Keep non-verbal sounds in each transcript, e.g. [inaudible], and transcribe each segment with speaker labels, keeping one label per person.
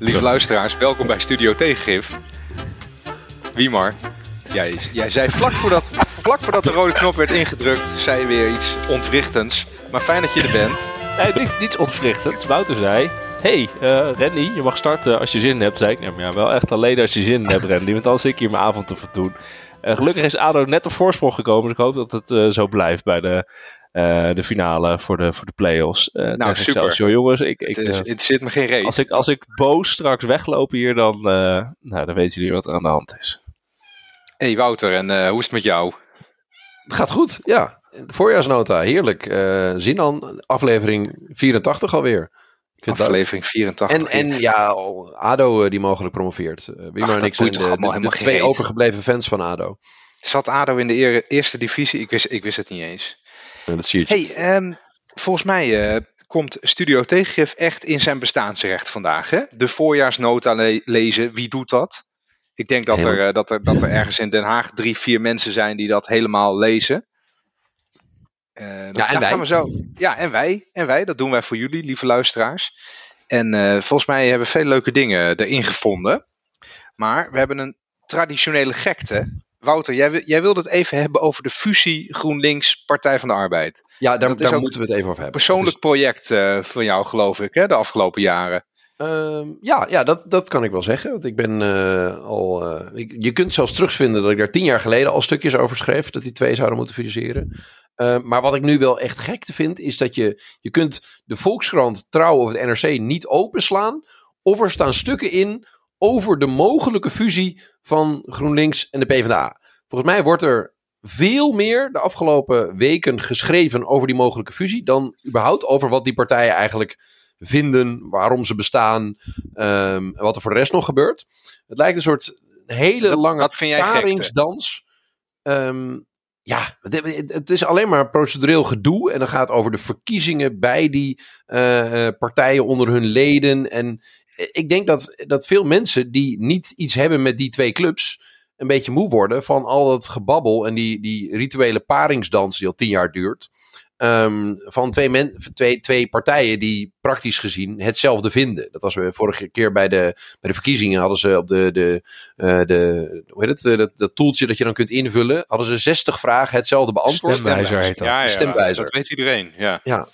Speaker 1: Lieve luisteraars, welkom bij Studio Tegengif. Wiemar, jij, jij zei vlak voordat, vlak voordat de rode knop werd ingedrukt, zei je weer iets ontwrichtends. Maar fijn dat je er bent.
Speaker 2: Nee, niet, niets ontwrichtends. Wouter zei, hey, uh, Randy, je mag starten als je zin hebt. Zei ik, nou, maar ja, wel echt alleen als je zin hebt, Randy. Want anders zit ik hier mijn avond te verdoen. Uh, gelukkig is ADO net op voorsprong gekomen. Dus ik hoop dat het uh, zo blijft bij de, uh, de finale voor de, voor de play-offs.
Speaker 1: nou, super.
Speaker 2: Excelsior. Jongens, ik, ik,
Speaker 1: het, het zit me geen reet.
Speaker 2: Als ik, als ik boos straks wegloop hier, dan, nou, dan weten jullie wat er aan de hand is.
Speaker 1: Hey Wouter, en hoe is het met jou?
Speaker 3: Het gaat goed, ja. Voorjaarsnota, heerlijk. Uh, Zinan, aflevering 84 alweer.
Speaker 1: Ik vind aflevering 84.
Speaker 3: En, en ja, ADO die mogelijk promoveert. Uh, wie maar niks zijn de, de, de twee overgebleven fans van ADO.
Speaker 1: Zat ADO in de eerste divisie? Ik wist, ik wist het niet eens.
Speaker 3: Ja, dat zie je.
Speaker 1: Hey, um, volgens mij uh, komt Studio Tegengif echt in zijn bestaansrecht vandaag. Hè? De voorjaarsnota le lezen, wie doet dat? Ik denk dat er, uh, dat, er, dat er ergens in Den Haag drie, vier mensen zijn die dat helemaal lezen. Uh,
Speaker 3: ja, en wij.
Speaker 1: We zo. Ja, en wij. En wij. Dat doen wij voor jullie, lieve luisteraars. En uh, volgens mij hebben we veel leuke dingen erin gevonden. Maar we hebben een traditionele gekte. Wouter, jij, jij wilde het even hebben over de fusie GroenLinks Partij van de Arbeid.
Speaker 3: Ja, daar, daar moeten we het even over hebben.
Speaker 1: Persoonlijk
Speaker 3: dus...
Speaker 1: project uh, van jou, geloof ik, hè, de afgelopen jaren.
Speaker 3: Uh, ja, ja dat, dat kan ik wel zeggen. Want ik ben uh, al. Ik, je kunt zelfs terugvinden dat ik daar tien jaar geleden al stukjes over schreef. Dat die twee zouden moeten fuseren. maar wat ik nu wel echt gek vind, is dat je. Je kunt de Volkskrant, Trouw of het NRC niet openslaan. Of er staan stukken in over de mogelijke fusie van GroenLinks en de PvdA. Volgens mij wordt er veel meer de afgelopen weken geschreven over die mogelijke fusie. dan überhaupt over wat die partijen eigenlijk vinden, waarom ze bestaan um, en wat er voor de rest nog gebeurt. Het lijkt een soort hele lange paringsdans. Um, ja, het, is alleen maar procedureel gedoe. En dan gaat over de verkiezingen bij die uh, partijen onder hun leden. En ik denk dat, dat veel mensen die niet iets hebben met die twee clubs. een beetje moe worden van al dat gebabbel en die, die rituele paringsdans die al tien jaar duurt. Um, van twee, men, twee, twee partijen die praktisch gezien hetzelfde vinden. Dat was we vorige keer bij de, bij de verkiezingen. Hadden ze op de, de, uh, de hoe heet het, dat, dat toeltje dat je dan kunt invullen. Hadden ze 60 vragen hetzelfde beantwoord.
Speaker 2: Stemwijzer heet dat.
Speaker 1: Ja, ja,
Speaker 3: Stemwijzer.
Speaker 1: dat weet iedereen. Ja.
Speaker 3: ja.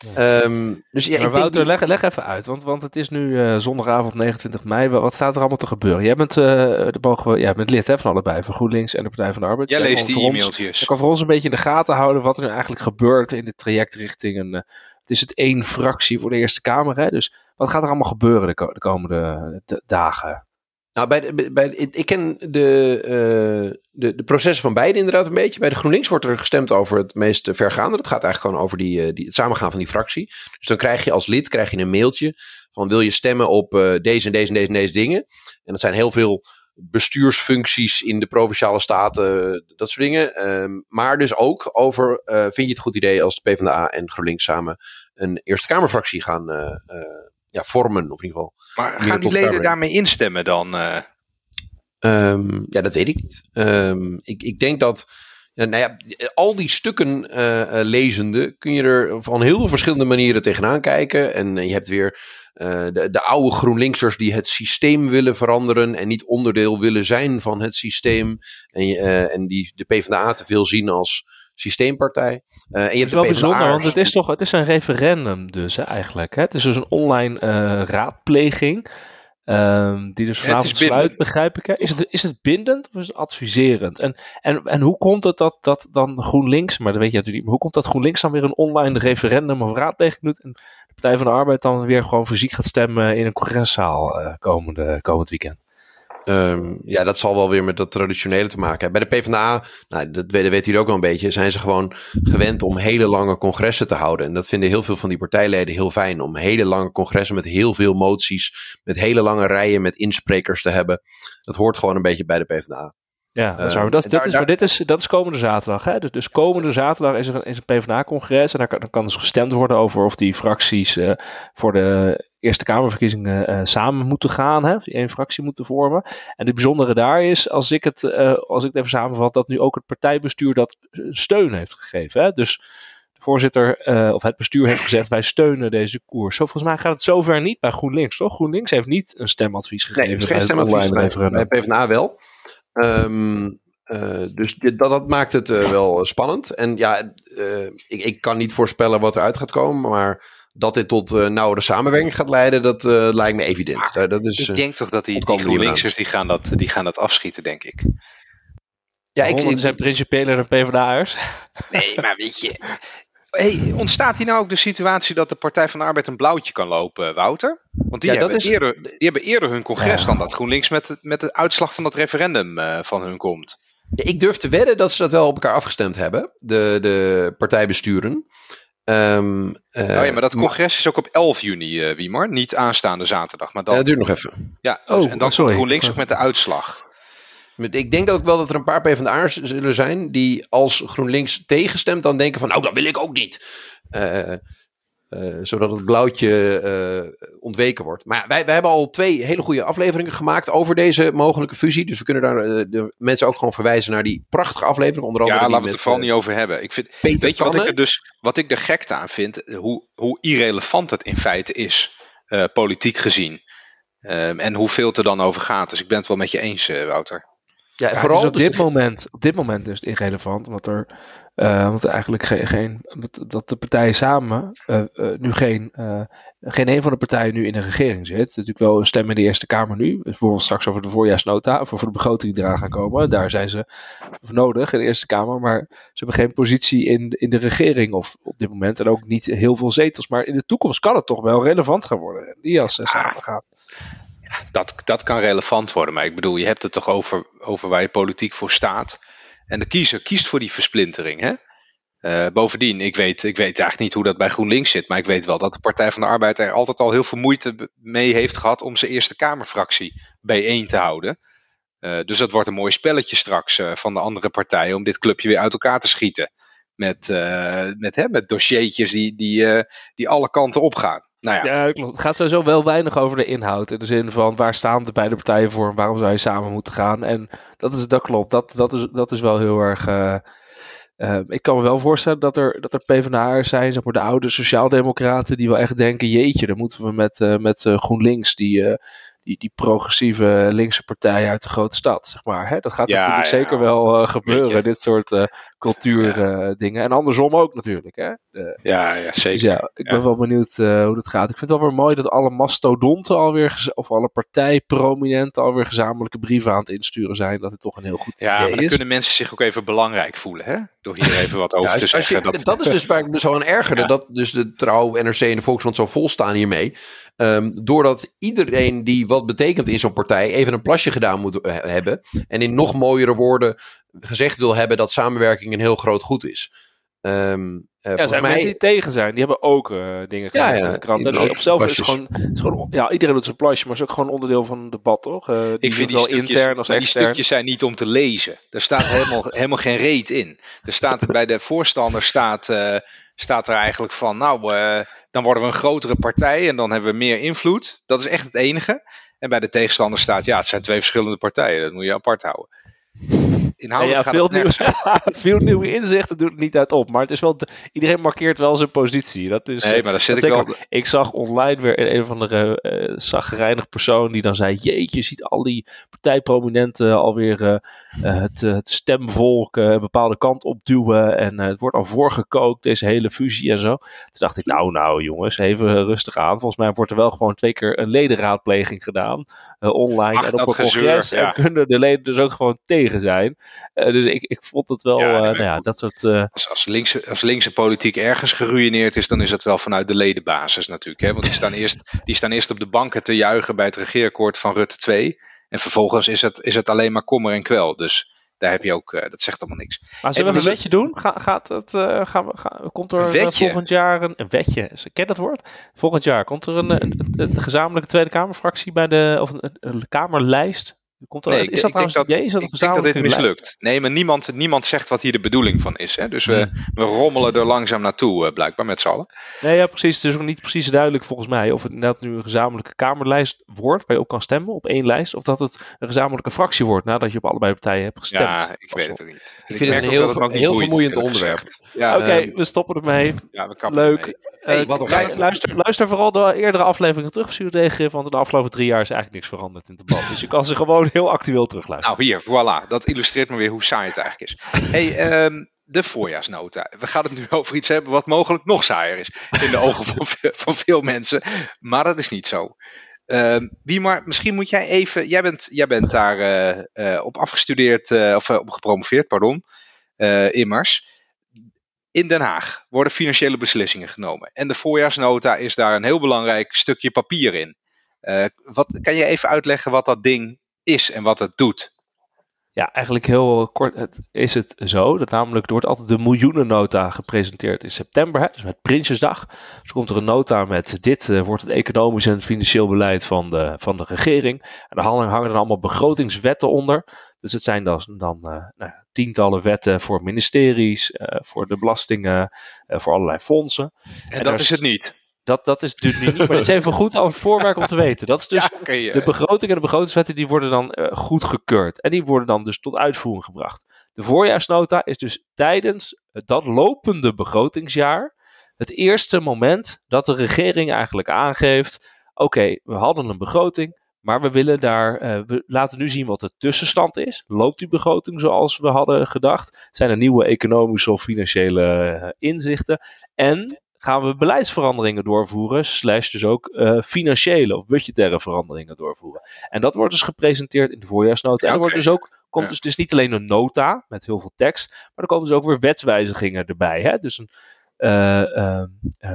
Speaker 3: Um, dus ja,
Speaker 2: maar
Speaker 3: ik
Speaker 2: Wouter,
Speaker 3: denk...
Speaker 2: leg, leg even uit. Want, want het is nu uh, zondagavond 29 mei. Wat staat er allemaal te gebeuren? Jij bent, uh, de mogen we, jij bent lid hè, van allebei. Van GroenLinks en de Partij van de Arbeid.
Speaker 1: Jij leest die
Speaker 2: ons-
Speaker 1: e-mailtjes.
Speaker 2: Je kan voor ons een beetje in de gaten houden wat er nu eigenlijk gebeurt in dit traject richting een. Uh, het is het één fractie voor de Eerste Kamer. Hè? Dus wat gaat er allemaal gebeuren de, de komende de dagen?
Speaker 3: Nou, bij de, bij ik ken de, uh, de, de processen van beide inderdaad een beetje. Bij de GroenLinks wordt er gestemd over het meest vergaande. Dat gaat eigenlijk gewoon over die, die, het samengaan van die fractie. Dus dan krijg je als lid krijg je een mailtje van wil je stemmen op deze en deze en deze en deze dingen. En dat zijn heel veel bestuursfuncties in de provinciale staten, dat soort dingen. Um, maar dus ook over, uh, vind je het goed idee als de PvdA en GroenLinks samen een Eerste Kamerfractie gaan uh, uh, ja, vormen, of in ieder geval.
Speaker 1: Maar gaan die leden daarmee instemmen dan?
Speaker 3: Um, ja, dat weet ik niet. Um, ik, ik denk dat, nou ja, al die stukken lezende kun je er van heel veel verschillende manieren tegenaan kijken. En je hebt weer uh, de, de oude GroenLinksers die het systeem willen veranderen en niet onderdeel willen zijn van het systeem. En, uh, en die de PvdA te veel zien als systeempartij. Uh, en je hebt
Speaker 2: het is wel
Speaker 3: de
Speaker 2: bijzonder, want het is toch het is een referendum dus hè, eigenlijk. Hè? Het is dus een online raadpleging. Um, die dus vanavond
Speaker 1: ja,
Speaker 2: sluit, begrijp ik. Hè? Is, het, is het bindend of is het adviserend? En, en, en hoe komt het dat, dat dan GroenLinks, maar dat weet je natuurlijk niet, maar hoe komt dat GroenLinks dan weer een online referendum of raadpleging doet en de Partij van de Arbeid dan weer gewoon fysiek gaat stemmen in een congreszaal uh, komende, komend weekend?
Speaker 3: Um, ja, dat zal wel weer met dat traditionele te maken hebben. Bij de PvdA, nou, dat weten weet jullie ook wel een beetje, zijn ze gewoon gewend om hele lange congressen te houden. En dat vinden heel veel van die partijleden heel fijn, om hele lange congressen met heel veel moties, met hele lange rijen met insprekers te hebben. Dat hoort gewoon een beetje bij de PvdA.
Speaker 2: Ja, dat is, uh, dat, dat, is, maar dit is, dat is komende zaterdag. Hè? Dus, dus komende zaterdag is er een, is een PvdA-congres. En daar kan, dan kan dus gestemd worden over of die fracties uh, voor de Eerste Kamerverkiezingen uh, samen moeten gaan. Hè? Één fractie moeten vormen. En het bijzondere daar is, als ik, het, als ik het even samenvat, dat nu ook het partijbestuur dat steun heeft gegeven. Hè? Dus de voorzitter of het bestuur heeft gezegd: wij steunen deze koers. Zo, volgens mij gaat het zover niet bij GroenLinks, toch? GroenLinks heeft niet een stemadvies gegeven.
Speaker 3: Nee, geen stemadvies bij, bij PvdA wel. Um, dus dat, dat, maakt het wel spannend. En ja, ik, ik, kan niet voorspellen wat eruit gaat komen, maar dat dit tot uh, nauwere samenwerking gaat leiden, dat uh, lijkt me evident.
Speaker 1: Maar,
Speaker 3: dat is,
Speaker 1: ik denk toch dat die, die GroenLinksers die gaan, dat, die gaan dat afschieten, denk ik.
Speaker 2: Ja, ik, ik zijn principieler dan PvdA'ers.
Speaker 1: Nee, maar weet je... Hey, ontstaat hier nou ook de situatie dat de Partij van de Arbeid een blauwtje kan lopen, Wouter? Want die, ja, hebben, is... eerder, die hebben eerder hun congres ja. dan dat GroenLinks met, met de uitslag van dat referendum uh, van hun komt.
Speaker 3: Ja, ik durf te wedden dat ze dat wel op elkaar afgestemd hebben, de, de partijbesturen.
Speaker 1: Um, uh, oh ja, maar dat congres is ook op 11 juni, uh, Wiemar. Niet aanstaande zaterdag. Maar dan...
Speaker 3: Ja, dat duurt nog even.
Speaker 1: Ja, dus, oh, en dan komt GroenLinks ook met de uitslag.
Speaker 3: Ik denk ook wel dat er een paar PvdA'ers zullen zijn die als GroenLinks tegenstemt dan denken van, nou, dat wil ik ook niet. Uh, uh, zodat het blauwtje uh, ontweken wordt. Maar wij, wij hebben al twee hele goede afleveringen gemaakt over deze mogelijke fusie. Dus we kunnen daar uh, de mensen ook gewoon verwijzen naar die prachtige aflevering. Onder andere
Speaker 1: ja, laten we het er vooral niet over hebben. Ik vind, Peter weet je wat ik er dus wat ik er gekte aan vind? Hoe, hoe irrelevant het in feite is, politiek gezien. Ehm, en hoeveel het er dan over gaat. Dus ik ben het wel met je eens, Wouter.
Speaker 2: Ja, ja vooral dus op, dus dit moment, op dit moment is het irrelevant. Omdat er uh, want eigenlijk geen, geen, dat de partijen samen uh, uh, nu geen, geen een van de partijen nu in de regering zit. Natuurlijk wel een stem in de Eerste Kamer nu. Bijvoorbeeld straks over de voorjaarsnota of over de begroting die eraan gaan komen. Daar zijn ze nodig in de Eerste Kamer. Maar ze hebben geen positie in, in de regering of op dit moment. En ook niet heel veel zetels. Maar in de toekomst kan het toch wel relevant gaan worden. Die als ze samen gaan.
Speaker 1: Ja, dat, dat kan relevant worden. Maar ik bedoel, je hebt het toch over, over waar je politiek voor staat. En de kiezer kiest voor die versplintering. Hè? Uh, bovendien, ik weet, ik weet eigenlijk niet hoe dat bij GroenLinks zit. Maar ik weet wel dat de Partij van de Arbeid er altijd al heel veel moeite mee heeft gehad om zijn Eerste Kamerfractie bijeen te houden. Uh, dus dat wordt een mooi spelletje straks uh, van de andere partijen om dit clubje weer uit elkaar te schieten. Met, met, hè, met dossiertjes die, die, die alle kanten opgaan. Nou
Speaker 2: ja. klopt. Het gaat sowieso wel weinig over de inhoud. In de zin van waar staan de beide partijen voor en waarom zou je samen moeten gaan. En dat, is, dat klopt. Dat, dat, is, dat is wel heel erg. Uh, uh, ik kan me wel voorstellen dat er, dat er PvdA'ers zijn, zeg maar de oude sociaaldemocraten, die wel echt denken: jeetje, dan moeten we met, uh, met GroenLinks, die die, die progressieve linkse partij uit de grote stad, zeg maar. Hè? Dat gaat ja, natuurlijk ja, zeker wel uh, gebeuren, dit soort uh, cultuurdingen. en andersom ook natuurlijk. Hè?
Speaker 1: De, ja, ja, dus zeker.
Speaker 2: ja, ik ben wel benieuwd uh, hoe dat gaat. Ik vind het wel weer mooi dat alle mastodonten alweer, of alle partijprominenten alweer gezamenlijke brieven aan het insturen zijn. Dat het toch een heel goed
Speaker 1: ja,
Speaker 2: idee
Speaker 1: maar dan kunnen mensen zich ook even belangrijk voelen, hè? Door hier even wat over te zeggen.
Speaker 3: Je, dat... dat... is dus waar ik me zo aan ergerde, dat dus de Trouw, NRC en de Volkskrant zo vol staan hiermee. Um, doordat iedereen die wat betekent in zo'n partij even een plasje gedaan moet eh, hebben. En in nog mooiere woorden gezegd wil hebben dat samenwerking een heel groot goed is. Um,
Speaker 2: uh, ja, zijn mij... mensen die tegen zijn, die hebben ook uh, dingen gedaan ja, ja, in de krant. En op zelf is het gewoon, is gewoon, ja, iedereen doet zijn plasje, maar het is ook gewoon onderdeel van het debat, toch? Uh,
Speaker 1: ik vind die stukjes, intern als die stukjes zijn niet om te lezen. Er staat helemaal, [laughs] helemaal geen reet in. Er staat bij de voorstander staat, staat er eigenlijk van, nou, dan worden we een grotere partij en dan hebben we meer invloed. Dat is echt het enige. En bij de tegenstander staat, ja, het zijn twee verschillende partijen. Dat moet je apart houden.
Speaker 2: Inhoudelijk ja, veel, nieuw, [laughs] veel nieuwe inzichten doet het niet uit op. Maar het is wel, iedereen markeert wel zijn positie. Dat is,
Speaker 1: nee, maar dat zit ik wel.
Speaker 2: Ik zag online weer een, een van de uh, zagrijnig persoon die dan zei: Jeetje, je ziet al die partijprominenten alweer uh, het, het stemvolk een bepaalde kant opduwen. En het wordt al voorgekookt, deze hele fusie en zo. Toen dacht ik: Nou, nou, jongens, even rustig aan. Volgens mij wordt er wel gewoon twee keer een ledenraadpleging gedaan. online
Speaker 1: Ach,
Speaker 2: en op
Speaker 1: een congres.
Speaker 2: Ja. En kunnen de leden dus ook gewoon tegen zijn. Uh, dus ik, ik vond het wel, ja, uh, nou ja, dat soort... Uh...
Speaker 1: Als, als, linkse, als linkse politiek ergens geruineerd is, dan is dat wel vanuit de ledenbasis natuurlijk. Hè? Want die staan, eerst, die staan eerst op de banken te juichen bij het regeerakkoord van Rutte 2. En vervolgens is het, is het alleen maar kommer en kwel. Dus daar heb je ook, uh, dat zegt allemaal niks.
Speaker 2: Maar zullen we een wetje doen? Ga, gaat het, uh, gaan we, ga, komt er uh, volgend jaar een, een wetje? Ken dat woord? Volgend jaar komt er een, een, een, een gezamenlijke Tweede Kamerfractie bij de, of een, een Kamerlijst Komt er, nee, is dat
Speaker 1: ik denk
Speaker 2: dat,
Speaker 1: is dat, ik denk dat dit mislukt. Nee, maar niemand, niemand zegt wat hier de bedoeling van is. Hè? Dus we, hmm. we rommelen er langzaam naartoe, uh, blijkbaar met z'n allen.
Speaker 2: Nee, ja, precies. Het is ook niet precies duidelijk volgens mij of het inderdaad nu een gezamenlijke Kamerlijst wordt, waar je op kan stemmen op één lijst, of dat het een gezamenlijke fractie wordt nadat je op allebei partijen hebt gestemd.
Speaker 1: Ja, ik weet het ook niet.
Speaker 3: Ik, vind het een heel, heel vermoeiend onderwerp.
Speaker 2: Ja, Oké, uh, we stoppen ermee. Ja, we Leuk. Ermee. Hey, uh, wat luister, luister vooral de eerdere afleveringen terug, in de afgelopen drie jaar is eigenlijk niks veranderd in het debat. Dus je kan ze gewoon heel actueel terugluisteren.
Speaker 1: Nou, hier, voilà. Dat illustreert me weer hoe saai het eigenlijk is. hey, um, de voorjaarsnota. We gaan het nu over iets hebben wat mogelijk nog saaier is in de ogen van, van veel mensen. Maar dat is niet zo. Uh, wie maar, misschien moet jij even. Jij bent, jij bent daar uh, uh, op afgestudeerd, uh, of op gepromoveerd, pardon. immers. In Den Haag worden financiële beslissingen genomen. En de voorjaarsnota is daar een heel belangrijk stukje papier in. wat, kan je even uitleggen wat dat ding is en wat het doet?
Speaker 2: Ja, eigenlijk heel kort is het zo. Dat namelijk, er wordt altijd de miljoenennota gepresenteerd in september. Hè, dus met Prinsjesdag. Dus komt er een nota met dit uh, wordt het economisch en financieel beleid van de, van de regering. En daar hangen, dan allemaal begrotingswetten onder. Dus het zijn dan, dan uh, nou, tientallen wetten voor ministeries, uh, voor de belastingen, voor allerlei fondsen.
Speaker 1: En, en dat is het niet.
Speaker 2: Dat, dat is dus nu niet, maar het is even goed als voorwerk om te weten. Dat is dus [laughs] de begroting en de begrotingswetten die worden dan uh, goedgekeurd. En die worden dan dus tot uitvoering gebracht. De voorjaarsnota is dus tijdens dat lopende begrotingsjaar het eerste moment dat de regering eigenlijk aangeeft: oké, we hadden een begroting, maar we willen daar, uh, we laten nu zien wat de tussenstand is. Loopt die begroting zoals we hadden gedacht? Zijn er nieuwe economische of financiële uh, inzichten? En gaan we beleidsveranderingen doorvoeren, slash dus ook uh, financiële of budgettaire veranderingen doorvoeren. En dat wordt dus gepresenteerd in de voorjaarsnota. En er wordt dus ook, komt dus, dus niet alleen een nota met heel veel tekst, maar er komen dus ook weer wetswijzigingen erbij. Hè? Dus een,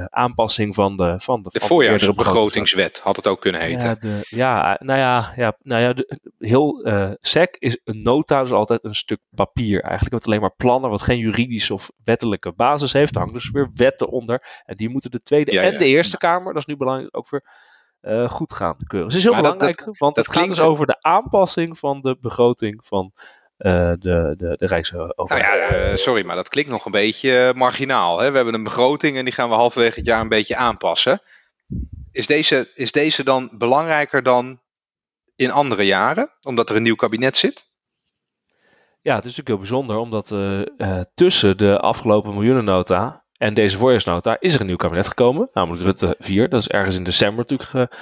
Speaker 2: aanpassing van de. Van de,
Speaker 1: de voorjaarsbegrotingswet had het ook kunnen heten.
Speaker 2: Ja, de, ja nou ja, ja, nou ja de, heel SEC is een nota, dus altijd een stuk papier. Eigenlijk met alleen maar plannen, wat geen juridische of wettelijke basis heeft. Er hangen dus weer wetten onder. En die moeten de Tweede en de Eerste Kamer, dat is nu belangrijk, ook weer. goed gaan keuren. Dus het is heel belangrijk, want het gaat dus over de aanpassing van de begroting van de, de, de Rijksoverheid.
Speaker 1: Nou ja, uh, sorry, maar dat klinkt nog een beetje eh, marginaal. Hè? We hebben een begroting en die gaan we halverwege het jaar een beetje aanpassen. Is deze, is deze dan belangrijker dan in andere jaren, omdat er een nieuw kabinet zit?
Speaker 2: Ja, het is natuurlijk heel bijzonder, omdat uh, tussen de afgelopen miljoenennota en deze voorjaarsnota is er een nieuw kabinet gekomen, namelijk Rutte 4. Dat is ergens in december natuurlijk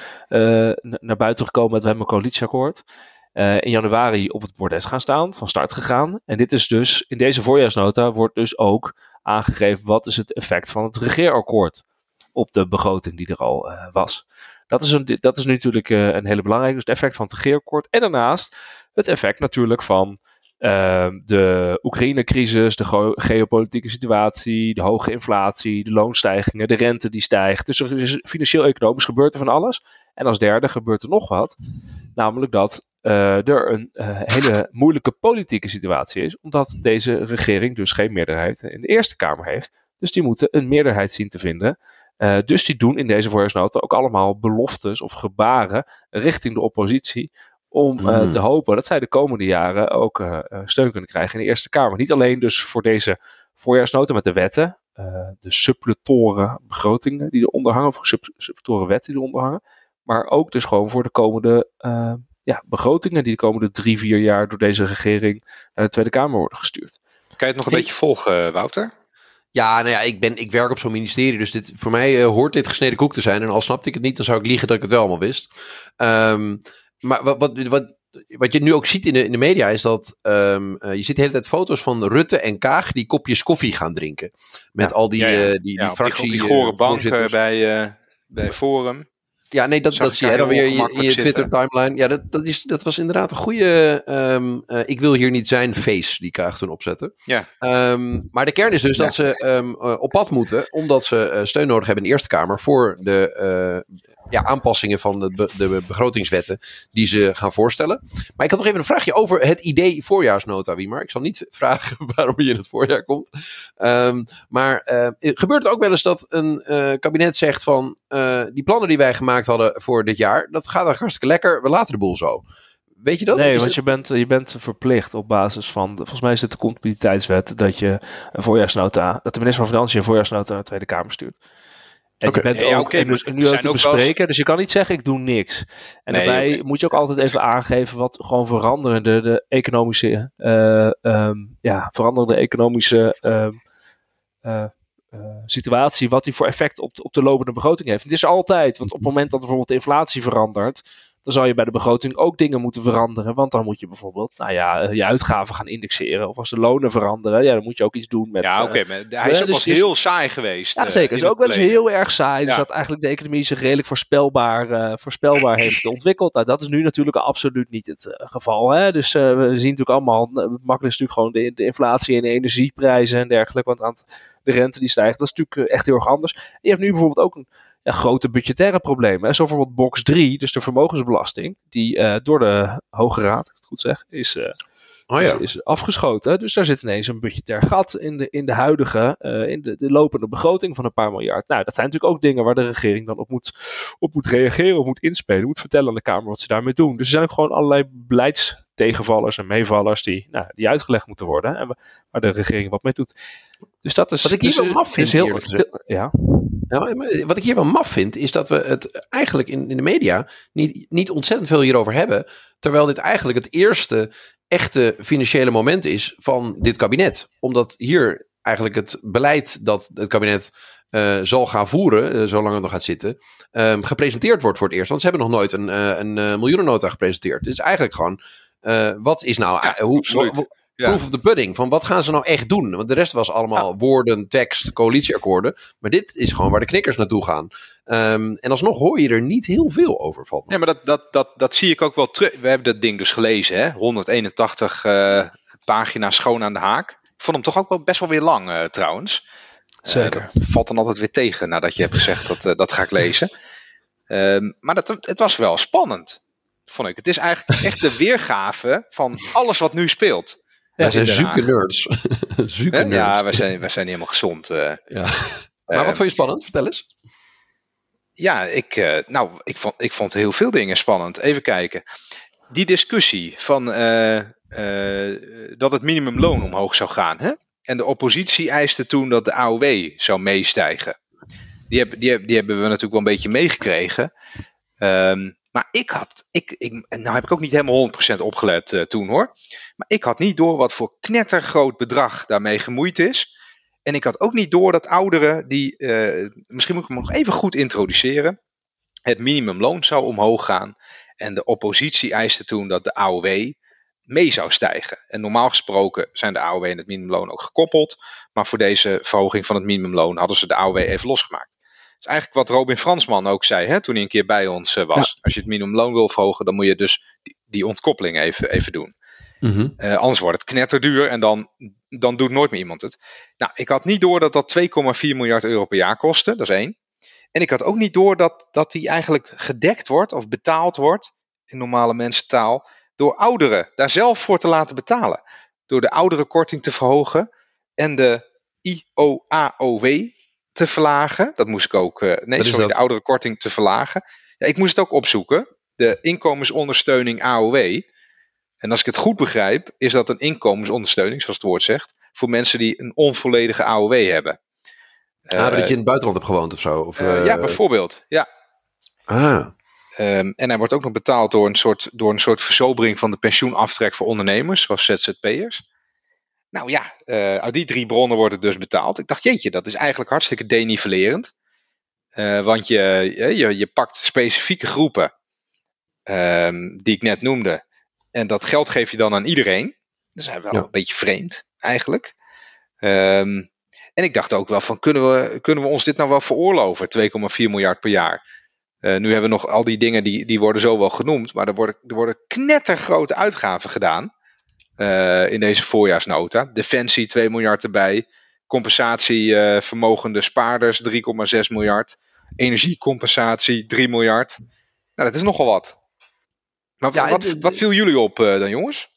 Speaker 2: naar buiten gekomen met we hebben een coalitieakkoord. Uh, in januari op het bordes gaan staan, van start gegaan. En dit is dus, in deze voorjaarsnota wordt dus ook aangegeven wat is het effect van het regeerakkoord op de begroting die er al uh, was. Dat is, een, dat is natuurlijk uh, een hele belangrijke, dus het effect van het regeerakkoord. En daarnaast het effect natuurlijk van de Oekraïne-crisis, de geopolitieke situatie, de hoge inflatie, de loonstijgingen, de rente die stijgt. Dus is financieel-economisch gebeurt er van alles. En als derde gebeurt er nog wat. Namelijk dat uh, er een uh, hele moeilijke politieke situatie is, omdat deze regering dus geen meerderheid in de Eerste Kamer heeft. Dus die moeten een meerderheid zien te vinden. Uh, dus die doen in deze voorjaarsnota ook allemaal beloftes of gebaren richting de oppositie. Om mm. te hopen dat zij de komende jaren ook steun kunnen krijgen in de Eerste Kamer. Niet alleen dus voor deze voorjaarsnota met de wetten, de suppletoren begrotingen die eronder hangen, of suppletoren wetten die eronder hangen. Maar ook dus gewoon voor de komende ja, begrotingen die de komende drie, vier jaar door deze regering naar de Tweede Kamer worden gestuurd.
Speaker 1: Kan je het nog een beetje volgen, Wouter?
Speaker 3: Ja, nou ja, ik, ben, ik werk op zo'n ministerie, dus dit, voor mij uh, hoort dit gesneden koek te zijn. En al snapte ik het niet, dan zou ik liegen dat ik het wel allemaal wist. Um, maar wat, wat, wat, wat je nu ook ziet in de, in de media is dat um, uh, je ziet de hele tijd foto's van Rutte en Kaag die kopjes koffie gaan drinken. Met ja, al die, ja, ja. Uh, die, die, fractie...
Speaker 1: Die, die gore bank bij, bij Forum.
Speaker 3: Ja, nee, dat, dat zie je dan weer in je, Twitter-timeline. Ja, dat, dat, is, dat was inderdaad een goede um, uh, ik wil hier niet zijn face die Kaag toen opzetten.
Speaker 1: Ja.
Speaker 3: Um, maar de kern is dus ja. dat ze um, uh, op pad moeten, omdat ze uh, steun nodig hebben in de Eerste Kamer voor de ja, aanpassingen van de, de begrotingswetten die ze gaan voorstellen. Maar ik had nog even een vraagje over het idee voorjaarsnota, Wiemer. Ik zal niet [laughs] vragen waarom je in het voorjaar komt. Um, maar uh, gebeurt het ook wel eens dat een uh, kabinet zegt van uh, die plannen die wij gemaakt hadden voor dit jaar, dat gaat eigenlijk hartstikke lekker, we laten de boel zo. Weet je dat?
Speaker 2: Nee, want je bent, je bent verplicht op basis van, volgens mij is het de compatibiliteitswet, dat je een voorjaarsnota, dat de minister van Financiën een voorjaarsnota naar de Tweede Kamer stuurt. En
Speaker 3: Oké.
Speaker 2: je bent
Speaker 1: Ja,
Speaker 2: ook,
Speaker 1: er
Speaker 2: nu ook
Speaker 1: zijn
Speaker 2: te bespreken, dus je kan niet zeggen ik doe niks. En
Speaker 1: Nee,
Speaker 2: daarbij moet je ook altijd even aangeven wat gewoon veranderende de economische, eh, ehm, ja, veranderende economische ehm, eh, eh, situatie, wat die voor effect op, de- op de lopende begroting heeft. Het is altijd, want op het moment dat bijvoorbeeld de inflatie verandert, dan zal je bij de begroting ook dingen moeten veranderen. Want dan moet je bijvoorbeeld nou ja, eh, je uitgaven gaan indexeren. Of als de lonen veranderen, ja, dan moet je ook iets doen met.
Speaker 1: ja,
Speaker 2: eh,
Speaker 1: oké, maar hij is
Speaker 2: dus
Speaker 1: ook wel eens
Speaker 2: het is-
Speaker 1: heel saai geweest.
Speaker 2: ja,
Speaker 1: eh,
Speaker 2: zeker. is ook wel eens heel erg saai. Dus
Speaker 1: Ja.
Speaker 2: dat eigenlijk de economie zich redelijk voorspelbaar, eh, voorspelbaar heeft [clears throat] ontwikkeld. Nou, dat is nu natuurlijk absoluut niet het eh, geval. Hè? Dus eh, we zien natuurlijk allemaal, eh, makkelijk is natuurlijk gewoon de, de inflatie en de energieprijzen en dergelijke. Want aan het- de rente die stijgt, dat is natuurlijk eh, echt heel erg anders. En je hebt nu bijvoorbeeld ook een ja, grote budgettaire problemen. Zo bijvoorbeeld box 3, dus de vermogensbelasting, die eh, door de Hoge Raad, als ik het goed zeg, is, eh,
Speaker 3: oh ja.
Speaker 2: is, is afgeschoten. Dus daar zit ineens een budgetair gat in de, in de huidige, eh, in de, de lopende begroting van een paar miljard. Nou, dat zijn natuurlijk ook dingen waar de regering dan op moet, op moet reageren, op moet inspelen, moet vertellen aan de Kamer wat ze daarmee doen. Dus er zijn ook gewoon allerlei beleidstegenvallers en meevallers die, nou, die uitgelegd moeten worden en wa- waar de regering wat mee doet. Dus dat is.
Speaker 3: Wat ik hier
Speaker 2: dus,
Speaker 3: wel maf
Speaker 2: dus
Speaker 3: vind,
Speaker 2: heel,
Speaker 3: gezegd.
Speaker 2: Ja,
Speaker 3: wat ik hier wel maf vind, is dat we het eigenlijk in, in de media niet, niet ontzettend veel hierover hebben. Terwijl dit eigenlijk het eerste echte financiële moment is van dit kabinet. Omdat hier eigenlijk het beleid dat het kabinet eh, zal gaan voeren, eh, zolang het nog gaat zitten, ehm, gepresenteerd wordt voor het eerst. Want ze hebben nog nooit een, eh, een miljoenennota gepresenteerd. Het is eigenlijk gewoon, eh, wat is nou,
Speaker 1: Ja,
Speaker 3: hoe,
Speaker 1: absoluut.
Speaker 3: hoe-
Speaker 1: Ja.
Speaker 3: proof of the pudding. Van wat gaan ze nou echt doen? Want de rest was allemaal woorden, tekst, coalitieakkoorden. Maar dit is gewoon waar de knikkers naartoe gaan. Ehm, en alsnog hoor je er niet heel veel over, valt me.
Speaker 1: Ja, maar dat, dat, dat, dat zie ik ook wel terug. We hebben dat ding dus gelezen, hè? 181 eh, pagina's schoon aan de haak. Ik vond hem toch ook wel best wel weer lang, eh, trouwens. Eh,
Speaker 2: zeker.
Speaker 1: dat valt dan altijd weer tegen nadat je hebt gezegd dat, eh, dat ga ik lezen. Ehm, maar dat, het was wel spannend, vond ik. Het is eigenlijk echt de [laughs] weergave van alles wat nu speelt.
Speaker 3: Wij zijn zuke nerds. [laughs]
Speaker 1: Ja, wij zijn, wij zijn niet helemaal gezond. eh.
Speaker 3: Ja. Maar wat vond je spannend? Vertel eens.
Speaker 1: Ja, ik, eh, nou, ik, vond, ik vond heel veel dingen spannend. Even kijken. Die discussie van eh, eh, dat het minimumloon omhoog zou gaan. Hè? En de oppositie eiste toen dat de AOW zou meestijgen. Die, hebben die, heb- die hebben we natuurlijk wel een beetje meegekregen. Ehm, maar ik had, ik, ik, nou heb ik ook niet helemaal 100% opgelet eh, toen hoor. Maar ik had niet door wat voor knettergroot bedrag daarmee gemoeid is. En ik had ook niet door dat ouderen die, eh, misschien moet ik hem nog even goed introduceren. Het minimumloon zou omhoog gaan. En de oppositie eiste toen dat de AOW mee zou stijgen. En normaal gesproken zijn de AOW en het minimumloon ook gekoppeld. Maar voor deze verhoging van het minimumloon hadden ze de AOW even losgemaakt. Is eigenlijk wat Robin Fransman ook zei hè, toen hij een keer bij ons eh, was. Als je het minimumloon wil verhogen, dan moet je dus die, die ontkoppeling even, even doen. Eh, anders wordt het knetterduur en dan, dan doet nooit meer iemand het. Nou, ik had niet door dat dat 2,4 miljard euro per jaar kostte. Dat is één. En ik had ook niet door dat, dat die eigenlijk gedekt wordt of betaald wordt, in normale mensentaal, door ouderen daar zelf voor te laten betalen. Door de ouderenkorting te verhogen en de IOAOW te verlagen. Dat moest ik ook, eh, nee, sorry, de ouderenkorting te verlagen. Ja, ik moest het ook opzoeken. De inkomensondersteuning AOW. En als ik het goed begrijp, is dat een inkomensondersteuning, zoals het woord zegt, voor mensen die een onvolledige AOW hebben.
Speaker 3: ah,
Speaker 1: Eh,
Speaker 3: dat je in het buitenland hebt gewoond of zo. Of,
Speaker 1: eh,
Speaker 3: eh,
Speaker 1: ja, bijvoorbeeld. Ja.
Speaker 3: Ah,
Speaker 1: Ehm, en hij wordt ook nog betaald door een, soort, door een soort verzobering van de pensioenaftrek voor ondernemers, zoals ZZP'ers. Nou ja, eh, uit die drie bronnen wordt het dus betaald. Ik dacht, jeetje, dat is eigenlijk hartstikke denivelerend. Eh, want je, je, je, pakt specifieke groepen ehm, die ik net noemde. En dat geld geef je dan aan iedereen. Dat is wel
Speaker 3: Ja.
Speaker 1: een beetje vreemd, eigenlijk. Ehm, en ik dacht ook wel van, kunnen we, kunnen we ons dit nou wel veroorloven? 2,4 miljard per jaar. Eh, nu hebben we nog al die dingen, die, die worden zo wel genoemd. Maar er worden, er worden knettergrote uitgaven gedaan. Eh, in deze voorjaarsnota. Defensie 2 miljard erbij. Compensatie eh, vermogende spaarders 3,6 miljard. Energiecompensatie 3 miljard. Nou, dat is nogal wat. Maar
Speaker 3: Ja,
Speaker 1: wat, wat viel jullie op eh, dan, jongens?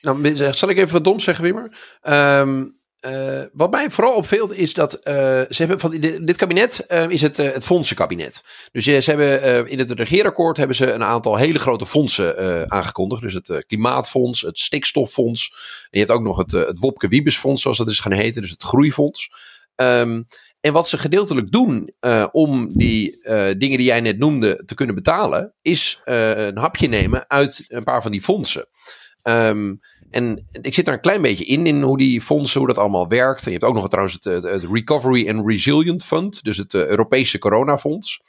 Speaker 3: Nou, zal ik even wat dom zeggen, Wimmer? Ehm, uh, wat mij vooral opveelt is dat uh, ze hebben van dit kabinet uh, is het, het fondsenkabinet. Dus ze hebben in het regeerakkoord hebben ze een aantal hele grote fondsen aangekondigd. Dus het klimaatfonds, het stikstoffonds. En je hebt ook nog het, het Wopke Wiebesfonds, zoals dat is gaan heten, dus het groeifonds. Um, en wat ze gedeeltelijk doen om die dingen die jij net noemde te kunnen betalen, is een hapje nemen uit een paar van die fondsen. Um, en ik zit er een klein beetje in, in hoe die fondsen, hoe dat allemaal werkt. En je hebt ook nog trouwens het, het Recovery and Resilient Fund, dus het uh, Europese coronafonds.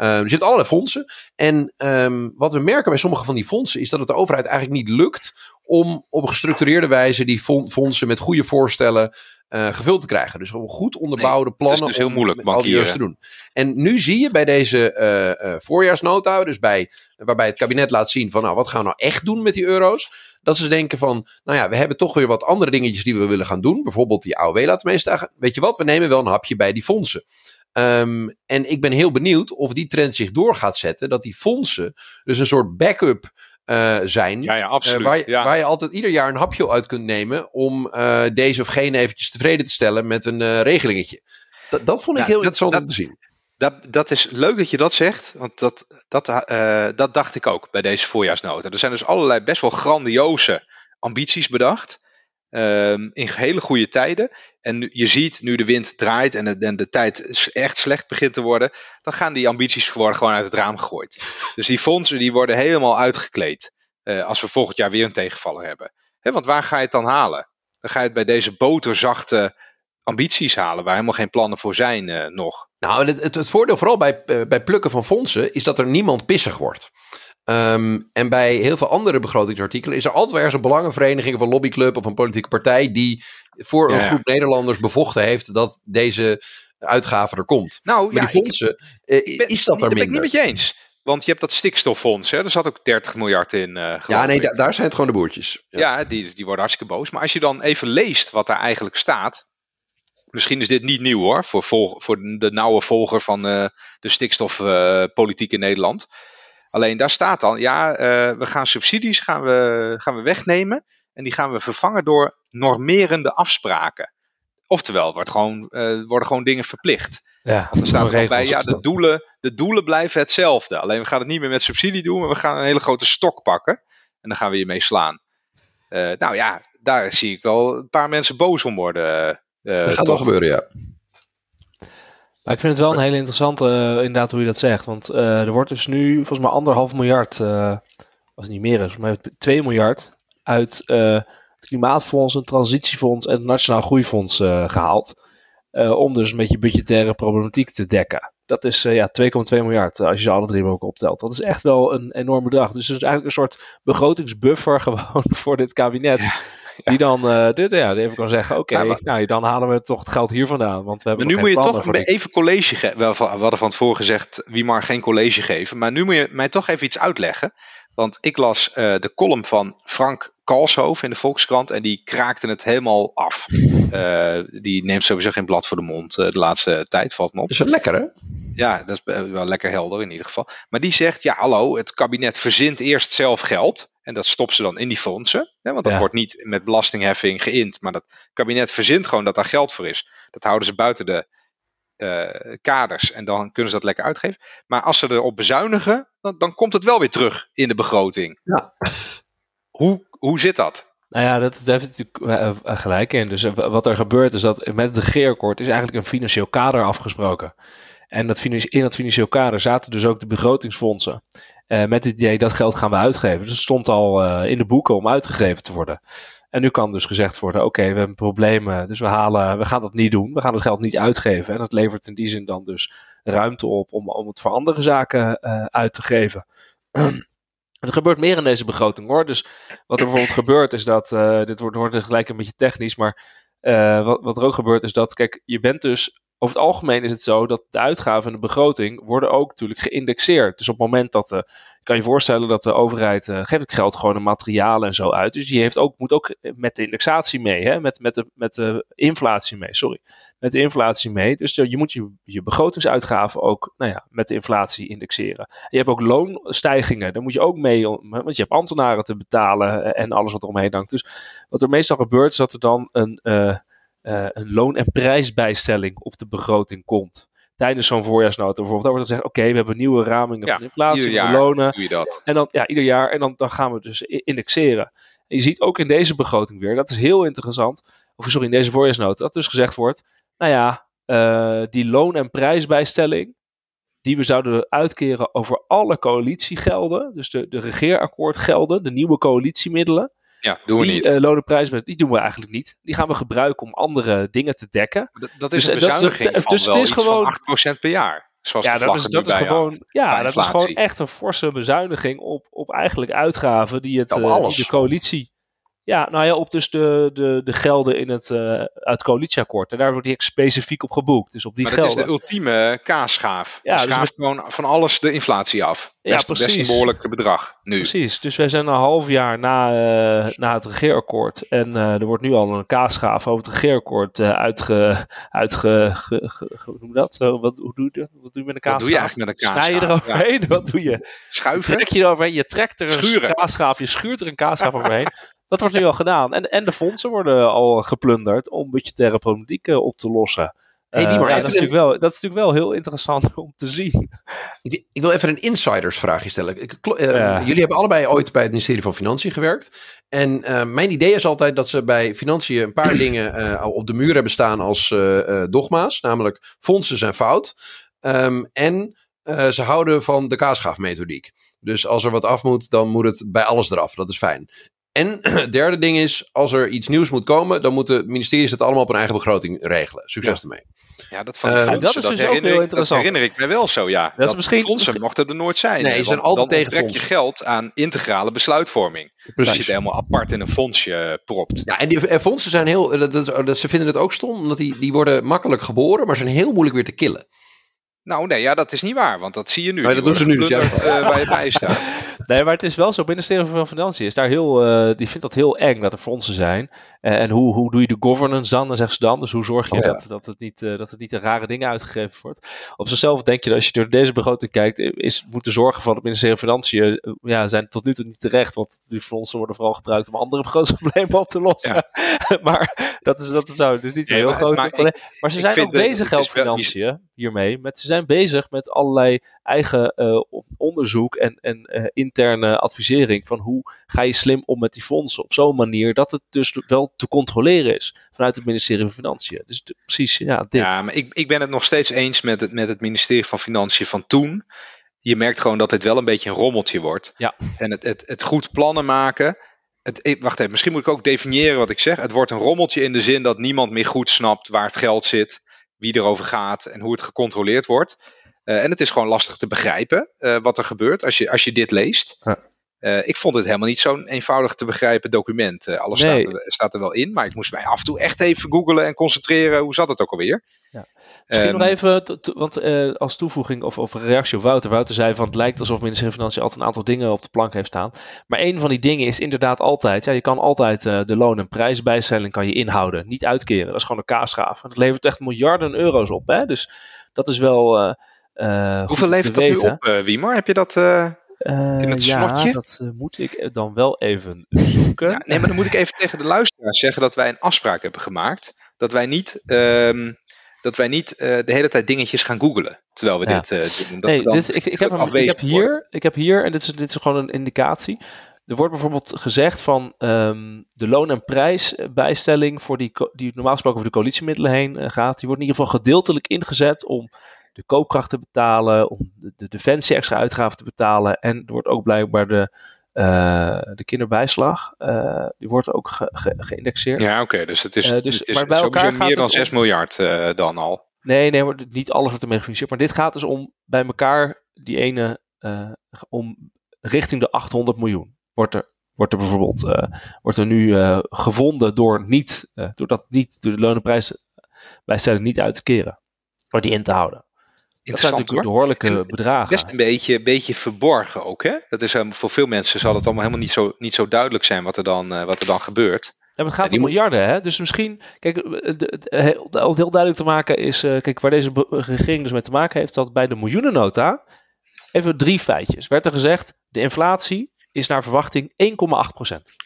Speaker 3: Um, er zitten allerlei fondsen. En um, wat we merken bij sommige van die fondsen is dat het de overheid eigenlijk niet lukt om op een gestructureerde wijze die fondsen met goede voorstellen uh, gevuld te krijgen. Dus om goed onderbouwde plannen.
Speaker 1: Het is dus heel moeilijk
Speaker 3: om al die te doen. En nu zie je bij deze uh, uh, voorjaarsnota, dus bij, waarbij het kabinet laat zien van nou, wat gaan we nou echt doen met die euro's? Dat ze denken van, nou ja, we hebben toch weer wat andere dingetjes die we willen gaan doen. Bijvoorbeeld die AOW laten meestaan. Weet je wat, we nemen wel een hapje bij die fondsen. Um, en ik ben heel benieuwd of die trend zich door gaat zetten. Dat die fondsen dus een soort backup uh, zijn.
Speaker 1: Ja, ja, absoluut.
Speaker 3: Uh, waar, je,
Speaker 1: ja.
Speaker 3: waar, je altijd ieder jaar een hapje uit kunt nemen. om uh, deze of gene eventjes tevreden te stellen met een regelingetje. Dat, dat vond ik
Speaker 1: Ja,
Speaker 3: heel
Speaker 1: dat-
Speaker 3: interessant
Speaker 1: dat-
Speaker 3: om te zien.
Speaker 1: Dat, dat is leuk dat je dat zegt, want dat, dat, eh, dat dacht ik ook bij deze voorjaarsnota. Er zijn dus allerlei best wel grandioze ambities bedacht. Ehm, in hele goede tijden. En nu, je ziet, nu de wind draait en de, en de tijd echt slecht begint te worden, dan gaan die ambities worden gewoon uit het raam gegooid. [laughs] Dus die fondsen die worden helemaal uitgekleed. eh, als we volgend jaar weer een tegenvaller hebben. Want waar ga je het dan halen? Dan ga je het bij deze boterzachte ambities halen, waar helemaal geen plannen voor zijn eh, nog.
Speaker 3: Nou, het, het, het voordeel vooral bij, eh, bij plukken van fondsen is dat er niemand pissig wordt. Ehm, en bij heel veel andere begrotingsartikelen is er altijd wel ergens een belangenvereniging of een lobbyclub of een politieke partij die voor een
Speaker 1: ja.
Speaker 3: groep Nederlanders bevochten heeft dat deze uitgave er komt.
Speaker 1: Nou,
Speaker 3: Maar
Speaker 1: ja,
Speaker 3: die fondsen, eh,
Speaker 1: ben-
Speaker 3: is dat er
Speaker 1: Daar ben ik
Speaker 3: minder?
Speaker 1: niet met je eens. Want je hebt dat stikstoffonds, hè? er zat ook 30 miljard in. geloof
Speaker 3: ja, nee, da- daar zijn het gewoon de boertjes. Ja.
Speaker 1: ja, die, die worden hartstikke boos. Maar als je dan even leest wat daar eigenlijk staat. Misschien is dit niet nieuw hoor, voor, voor de nauwe volger van eh, de stikstofpolitiek in Nederland. Alleen daar staat dan, ja, eh, we gaan subsidies gaan we, gaan we wegnemen. En die gaan we vervangen door normerende afspraken. Oftewel, wordt gewoon, eh, worden gewoon dingen verplicht.
Speaker 2: Ja,
Speaker 1: Er staat er ook bij, ja,
Speaker 2: de
Speaker 1: doelen, de doelen blijven hetzelfde. Alleen we gaan het niet meer met subsidie doen, maar we gaan een hele grote stok pakken. En dan gaan we hiermee slaan. Eh, nou ja, daar zie ik wel een paar mensen boos om worden. eh,
Speaker 3: dat gaat wel
Speaker 1: toch.
Speaker 3: gebeuren, ja.
Speaker 2: Maar ik vind het wel een hele interessante, eh, inderdaad, hoe je dat zegt. Want eh, er wordt dus nu volgens mij anderhalf miljard, eh als het niet meer is, maar 2 miljard uit eh, het Klimaatfonds, het Transitiefonds en het Nationaal Groeifonds eh, gehaald. Eh, om dus een beetje budgettaire problematiek te dekken. Dat is eh, ja, 2,2 miljard eh, als je ze alle drie elkaar optelt. Dat is echt wel een enorm bedrag. Dus het is eigenlijk een soort begrotingsbuffer [laughs] gewoon voor dit kabinet. [laughs] Die dan eh, dit, ja, even kan zeggen, oké,
Speaker 1: Ja, maar-
Speaker 2: nou, dan halen we toch het geld hier vandaan. Want we hebben
Speaker 1: Maar nu moet je toch
Speaker 2: voor
Speaker 1: even college geven. We hadden van tevoren gezegd, wie mag geen college geven. Maar nu moet je mij toch even iets uitleggen. Want ik las eh, de column van Frank Kalshoofd in de Volkskrant. En die kraakte het helemaal af. Eh, die neemt sowieso geen blad voor de mond eh, de laatste tijd, valt me op.
Speaker 3: Is dat lekker, hè?
Speaker 1: Ja, dat is wel lekker helder in ieder geval. Maar die zegt, ja hallo, het kabinet verzint eerst zelf geld. En dat stopt ze dan in die fondsen. Hè, want dat
Speaker 2: Ja.
Speaker 1: wordt niet met belastingheffing geïnd. Maar dat kabinet verzint gewoon dat daar geld voor is. Dat houden ze buiten de eh, kaders. En dan kunnen ze dat lekker uitgeven. Maar als ze erop bezuinigen, dan, dan komt het wel weer terug in de begroting.
Speaker 3: Ja.
Speaker 1: Hoe, hoe zit dat?
Speaker 2: Nou ja, dat, daar heeft het natuurlijk eh, eh, gelijk in. Dus wat er gebeurt is dat met het regeerakkoord is eigenlijk een financieel kader afgesproken. En dat in dat financieel kader zaten dus ook de begrotingsfondsen. Eh, met het idee dat geld gaan we uitgeven. Dus het stond al eh, in de boeken om uitgegeven te worden. En nu kan dus gezegd worden: oké, we hebben problemen, dus we, halen, we gaan dat niet doen. We gaan het geld niet uitgeven. En dat levert in die zin dan dus ruimte op om, om het voor andere zaken eh, uit te geven. [clears throat] Er gebeurt meer in deze begroting hoor. Dus wat er bijvoorbeeld [clears throat] gebeurt is dat, dit wordt, wordt gelijk een beetje technisch, maar wat, wat er ook gebeurt is dat, kijk, je bent dus, over het algemeen is het zo dat de uitgaven en de begroting worden ook natuurlijk geïndexeerd. Dus op het moment dat de, kan je voorstellen dat de overheid eh, geeft het geld gewoon in materialen en zo uit. Dus die heeft ook, moet ook met de indexatie mee, hè? Met, met, de, met de inflatie mee, sorry. Met de inflatie mee. Dus je moet je, je begrotingsuitgaven ook nou ja, met de inflatie indexeren. Je hebt ook loonstijgingen, daar moet je ook mee, want je hebt ambtenaren te betalen en alles wat eromheen hangt. Dus wat er meestal gebeurt is dat er dan een, uh, een loon- en prijsbijstelling op de begroting komt. Tijdens zo'n voorjaarsnota bijvoorbeeld. Dan wordt er gezegd: oké, we hebben nieuwe ramingen van inflatie, van lonen.
Speaker 1: Doe je dat.
Speaker 2: En dan, ja, ieder jaar. En dan, dan gaan we dus indexeren. En je ziet ook in deze begroting weer, dat is heel interessant. Of sorry, in deze voorjaarsnota, dat dus gezegd wordt: nou ja, uh, die loon- en prijsbijstelling die we zouden uitkeren over alle coalitiegelden, dus de, de regeerakkoordgelden, de nieuwe coalitiemiddelen.
Speaker 1: Ja, doen we
Speaker 2: die,
Speaker 1: niet.
Speaker 2: En die doen we eigenlijk niet. Die gaan we gebruiken om andere dingen te dekken.
Speaker 1: Dat, dat is dus, een bezuiniging dat, van dus wel het is gewoon, 8% per jaar. Zoals
Speaker 2: ja, dat is, dat is gewoon, ja, dat is gewoon echt een forse bezuiniging op, op eigenlijk uitgaven die, het, uh,
Speaker 3: alles.
Speaker 2: die de coalitie ja, nou ja, op dus de, de, de gelden in het, uh, uit coalitieakkoord. En daar wordt die specifiek op geboekt. Dus op die
Speaker 1: maar
Speaker 2: gelden.
Speaker 1: dat is de ultieme kaasschaaf.
Speaker 2: Ja,
Speaker 1: Ja,
Speaker 2: dus
Speaker 1: schaaft gewoon van alles de inflatie af.
Speaker 2: Ja,
Speaker 1: best, best
Speaker 2: precies.
Speaker 1: een behoorlijk bedrag nu.
Speaker 2: Precies, dus wij zijn een half jaar na, uh, na het regeerakkoord. En uh, er wordt nu al een kaasschaaf over het regeerakkoord uitge... uitge ge, ge, hoe noem je dat? wat, hoe doe je dat? Wat doe je met een kaasschaaf?
Speaker 1: Wat doe je eigenlijk met een
Speaker 2: Snij je
Speaker 1: kaasschaaf?
Speaker 2: eroverheen? [laughs] Wat doe je?
Speaker 1: Schuiven?
Speaker 2: Trek je eroverheen? Je trekt er een
Speaker 1: Schuren.
Speaker 2: kaasschaaf, je schuurt er een kaasschaaf overheen. [laughs] Dat wordt nu al gedaan. En, en de fondsen worden al geplunderd om budgettaire problematiek uh, op te lossen.
Speaker 3: Hey, die maar
Speaker 2: ja, dat, is natuurlijk wel, dat is natuurlijk wel heel interessant [laughs] om te zien.
Speaker 3: Ik, ik wil even een insidersvraagje stellen. Ik, eh,
Speaker 2: Ja.
Speaker 3: Jullie hebben allebei ooit bij het ministerie van Financiën gewerkt. En eh, mijn idee is altijd dat ze bij Financiën een paar [clears throat] dingen eh, op de muur hebben staan als eh, eh, dogma's. Namelijk, fondsen zijn fout. Ehm, en eh, ze houden van de kaasschaafmethodiek. Dus als er wat af moet, dan moet het bij alles eraf. Dat is fijn. En het [clears throat] derde ding is, als er iets nieuws moet komen, dan moeten ministeries het allemaal op hun eigen begroting regelen. Succes ermee.
Speaker 1: Ja, dat van
Speaker 3: Eh,
Speaker 1: fondsen,
Speaker 2: dat is dus ook
Speaker 1: herinner
Speaker 2: heel
Speaker 1: ik,
Speaker 2: interessant.
Speaker 1: Dat herinner ik me wel zo, ja. Dat,
Speaker 2: misschien-
Speaker 1: fondsen mochten er nooit zijn.
Speaker 3: Nee, ze zijn altijd
Speaker 1: dan
Speaker 3: tegen
Speaker 1: onttrek je geld aan integrale besluitvorming. Als je het helemaal apart in een fondsje eh, propt.
Speaker 3: Ja, en die en fondsen zijn heel. Dat, dat, dat- ze vinden het ook stom, omdat die, die worden makkelijk geboren, maar zijn heel moeilijk weer te killen.
Speaker 1: Nou, nee, ja, dat is niet waar, want dat zie je nu.
Speaker 3: Nee,
Speaker 1: Die
Speaker 3: dat doen ze nu, dus
Speaker 1: eh, waar je bij staat. [laughs]
Speaker 2: Nee, maar het is wel zo. Het ministerie van Financiën is daar heel, eh, die vindt dat heel eng dat er fondsen zijn. Eh, en hoe, hoe doe je de governance dan? Dan zeggen ze dan. Dus hoe zorg je
Speaker 3: Ja.
Speaker 2: dat, dat, het niet, eh, dat het niet de rare dingen uitgegeven wordt? Op zichzelf denk je dat als je door deze begroting kijkt, is moeten zorgen van het ministerie van Financiën ja, zijn tot nu toe niet terecht. Want die fondsen worden vooral gebruikt om andere [laughs] begrotingsproblemen op te lossen. [laughs] maar dat, is, dat zou dus niet zo heel
Speaker 1: maar-
Speaker 2: groot
Speaker 1: maar ik-.
Speaker 2: Maar ze
Speaker 1: ik
Speaker 2: zijn ook bezig,
Speaker 1: het is wel-
Speaker 2: geldfinanciën, hiermee. Met, ze zijn bezig met allerlei eigen eh, onderzoek en, en eh, interne advisering van hoe ga je slim om met die fondsen op zo'n manier dat het dus wel te controleren is vanuit het ministerie van Financiën. Dus de- precies, ja, dit.
Speaker 1: Ja, maar ik, ik ben het nog steeds eens met het, met het ministerie van Financiën van toen. Je merkt gewoon dat dit wel een beetje een rommeltje wordt.
Speaker 2: Ja.
Speaker 1: En het, het, het goed plannen maken. Het, wacht even, misschien moet ik ook definiëren wat ik zeg. Het wordt een rommeltje in de zin dat niemand meer goed snapt waar het geld zit, wie erover gaat en hoe het gecontroleerd wordt. Eh, en het is gewoon lastig te begrijpen eh, wat er gebeurt als je, als je dit leest.
Speaker 2: Ja.
Speaker 1: Eh, ik vond het helemaal niet zo'n eenvoudig te begrijpen document. Alles
Speaker 2: Nee.
Speaker 1: staat, er, staat er wel in, maar ik moest mij af en toe echt even googlen en concentreren. Hoe zat het ook alweer?
Speaker 2: Misschien
Speaker 1: Ehm,
Speaker 2: nog even, want eh, als toevoeging of, of reactie op Wouter. Wouter zei van het lijkt alsof het ministerie van Financiën altijd een aantal dingen op de plank heeft staan. Maar een van die dingen is inderdaad altijd, ja, je kan altijd eh, de loon- en prijsbijstelling kan je inhouden, niet uitkeren. Dat is gewoon een kaasschaaf. En dat levert echt miljarden euro's op. Hè? Dus dat is wel. eh,
Speaker 1: Hoeveel levert dat nu op, Wiemer? Heb je dat? in het
Speaker 2: ja,
Speaker 1: slotje?
Speaker 2: dat moet ik dan wel even zoeken.
Speaker 1: Ja, nee, maar dan moet ik even tegen de luisteraars zeggen dat wij een afspraak hebben gemaakt. Dat wij niet, ehm, dat wij niet eh, de hele tijd dingetjes gaan googlen. Terwijl we
Speaker 2: Ja.
Speaker 1: dit eh, doen. Dat
Speaker 2: nee,
Speaker 1: dan
Speaker 2: dit, ik, ik, heb hem, ik heb hier, ik heb hier, en dit is, dit is gewoon een indicatie. Er wordt bijvoorbeeld gezegd van ehm, de loon- en prijsbijstelling voor die, die normaal gesproken over de coalitiemiddelen heen eh, gaat. Die wordt in ieder geval gedeeltelijk ingezet om de koopkracht te betalen, om de, de defensie extra uitgaven te betalen. En er wordt ook blijkbaar de, eh, de kinderbijslag, eh, die wordt ook ge- ge- geïndexeerd.
Speaker 1: Ja, oké. dus het is,
Speaker 2: Eh, dus-
Speaker 1: het is
Speaker 2: maar bij elkaar
Speaker 1: meer dan
Speaker 2: het
Speaker 1: 6
Speaker 2: om-
Speaker 1: miljard dan al.
Speaker 2: Nee, nee, maar niet alles wordt ermee gefinancierd. Maar dit gaat dus om bij elkaar die ene, eh, om richting de 800 miljoen. Wordt er, wordt er bijvoorbeeld eh, wordt er nu gevonden door, niet, eh, door dat niet, door de lonenprijsbijstelling niet uit te keren. Door die in te houden. Dat zijn natuurlijk
Speaker 1: hoor.
Speaker 2: behoorlijke bedragen.
Speaker 1: Best een beetje, beetje verborgen ook, hè? Dat is eh, voor veel mensen zal het allemaal helemaal niet zo, niet zo duidelijk zijn wat er dan, eh, wat er dan gebeurt.
Speaker 2: Ja, maar het gaat om miljarden, hè? Dus misschien, kijk, eh, de- de- heel, duidelijk te maken is, eh, kijk, waar deze regering dus mee te maken heeft, dat bij de miljoenennota, even drie feitjes, werd er gezegd, de inflatie is naar verwachting 1,8%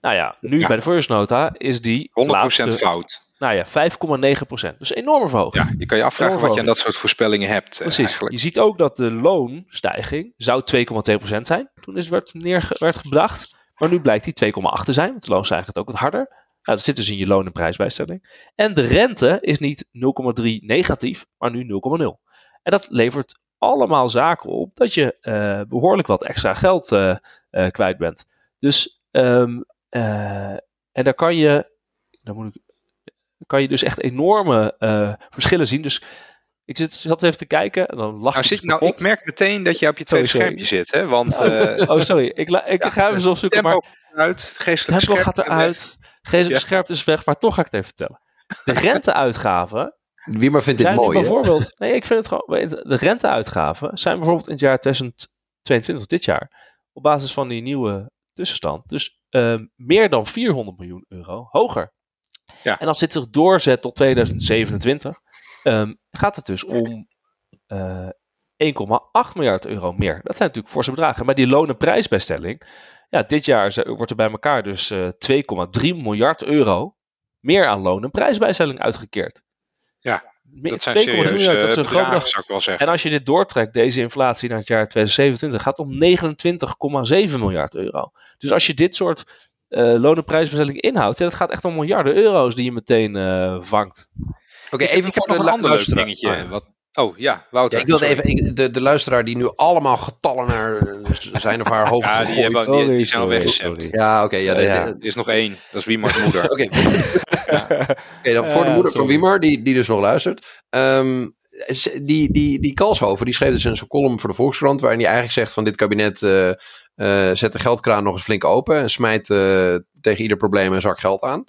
Speaker 2: Nou ja, nu
Speaker 1: Ja.
Speaker 2: bij de voorjaarsnota is die
Speaker 1: 100%
Speaker 2: laatste,
Speaker 1: fout.
Speaker 2: Nou ja, 5,9%. Dus een enorme verhoging.
Speaker 1: Ja, je kan je afvragen wat je aan dat soort voorspellingen hebt. eh,
Speaker 2: Precies.
Speaker 1: eigenlijk.
Speaker 2: Je ziet ook dat de loonstijging zou 2,2% zijn. Toen is, werd, neer, werd gebracht. Maar nu blijkt die 2,8 te zijn. Want de loonstijging gaat ook wat harder. Nou, dat zit dus in je loon- en prijsbijstelling. En de rente is niet 0,3 negatief, maar nu 0,0. En dat levert allemaal zaken op dat je eh, behoorlijk wat extra geld eh, eh, kwijt bent. Dus, ehm, eh, en daar kan je, daar moet ik, kan je dus echt enorme eh, verschillen zien. Dus ik zit, zat even te kijken en dan lach
Speaker 1: Nou,
Speaker 2: ik
Speaker 1: zit,
Speaker 2: dus
Speaker 1: nou, ik merk meteen dat je op je tweede
Speaker 2: Sorry,
Speaker 1: schermpje zit. Hè? Want eh
Speaker 2: Oh, sorry. Ik, la- ik
Speaker 1: Ja,
Speaker 2: ga even zo opzoeken.
Speaker 1: tempo
Speaker 2: Maar
Speaker 1: gaat eruit, geestelijk
Speaker 2: tempo
Speaker 1: scherp
Speaker 2: gaat eruit. Geestelijk
Speaker 1: Ja.
Speaker 2: scherp is weg, maar toch ga ik het even vertellen. De [laughs] renteuitgaven
Speaker 3: Wie maar vindt dit mooi, hè?
Speaker 2: bijvoorbeeld. Nee, ik vind het gewoon. De renteuitgaven zijn bijvoorbeeld in het jaar 2022, dit jaar, op basis van die nieuwe tussenstand, dus eh, meer dan 400 miljoen euro hoger.
Speaker 1: Ja.
Speaker 2: En als dit zich doorzet tot 2027, ehm, gaat het dus om eh 1,8 miljard euro meer. Dat zijn natuurlijk forse bedragen. Maar die loon- en prijsbijstelling, ja, dit jaar wordt er bij elkaar dus eh 2,3 miljard euro meer aan loon- en prijsbijstelling uitgekeerd.
Speaker 1: Ja, Dat zijn
Speaker 2: 2,3
Speaker 1: serieus
Speaker 2: miljard, dat is een groot
Speaker 1: bedragen,
Speaker 2: bedrag.
Speaker 1: zou ik wel zeggen.
Speaker 2: En als je dit doortrekt, deze inflatie naar het jaar 2027, gaat het om 29,7 miljard euro. Dus als je dit soort eh loon- en inhoudt, ja, dat gaat echt om miljarden euro's die je meteen eh, vangt.
Speaker 3: Oké, even
Speaker 1: ik heb
Speaker 3: voor
Speaker 1: een ander leuk dingetje.
Speaker 3: Oh, ja.
Speaker 1: Wat, oh ja, Wouter.
Speaker 3: Ja, ik wilde
Speaker 1: sorry.
Speaker 3: even, ik- de, de luisteraar die nu allemaal getallen naar eh, zijn of haar [laughs] hoofd
Speaker 1: Ja, die, hebben, die, die zijn al weggezept.
Speaker 3: Ja, oké. ja,
Speaker 1: Er is nog één, dat is Wiemars [laughs] moeder.
Speaker 3: Oké, Oké, dan voor de moeder van. Wiemar, die, die dus nog luistert. Ehm, die, die, die Kalshoven, die schreef dus in zijn column voor de Volkskrant... waarin hij eigenlijk zegt van dit kabinet eh, eh, zet de geldkraan nog eens flink open... en smijt eh, tegen ieder probleem een zak geld aan.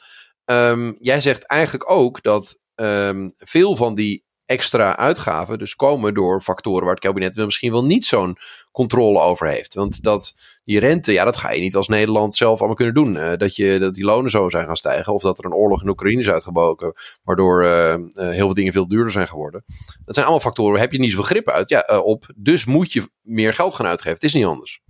Speaker 3: Ehm, jij zegt eigenlijk ook dat ehm, veel van die extra uitgaven dus komen door factoren waar het kabinet misschien wel niet zo'n controle over heeft. Want dat die rente, ja, dat ga je niet als Nederland zelf allemaal kunnen doen. Eh, dat, je, dat die lonen zo zijn gaan stijgen. Of dat er een oorlog in Oekraïne is uitgebroken. Waardoor heel veel dingen veel duurder zijn geworden. Dat zijn allemaal factoren. Waar heb je niet zoveel grip uit, ja, op. Dus moet je meer geld gaan uitgeven. Het is niet anders.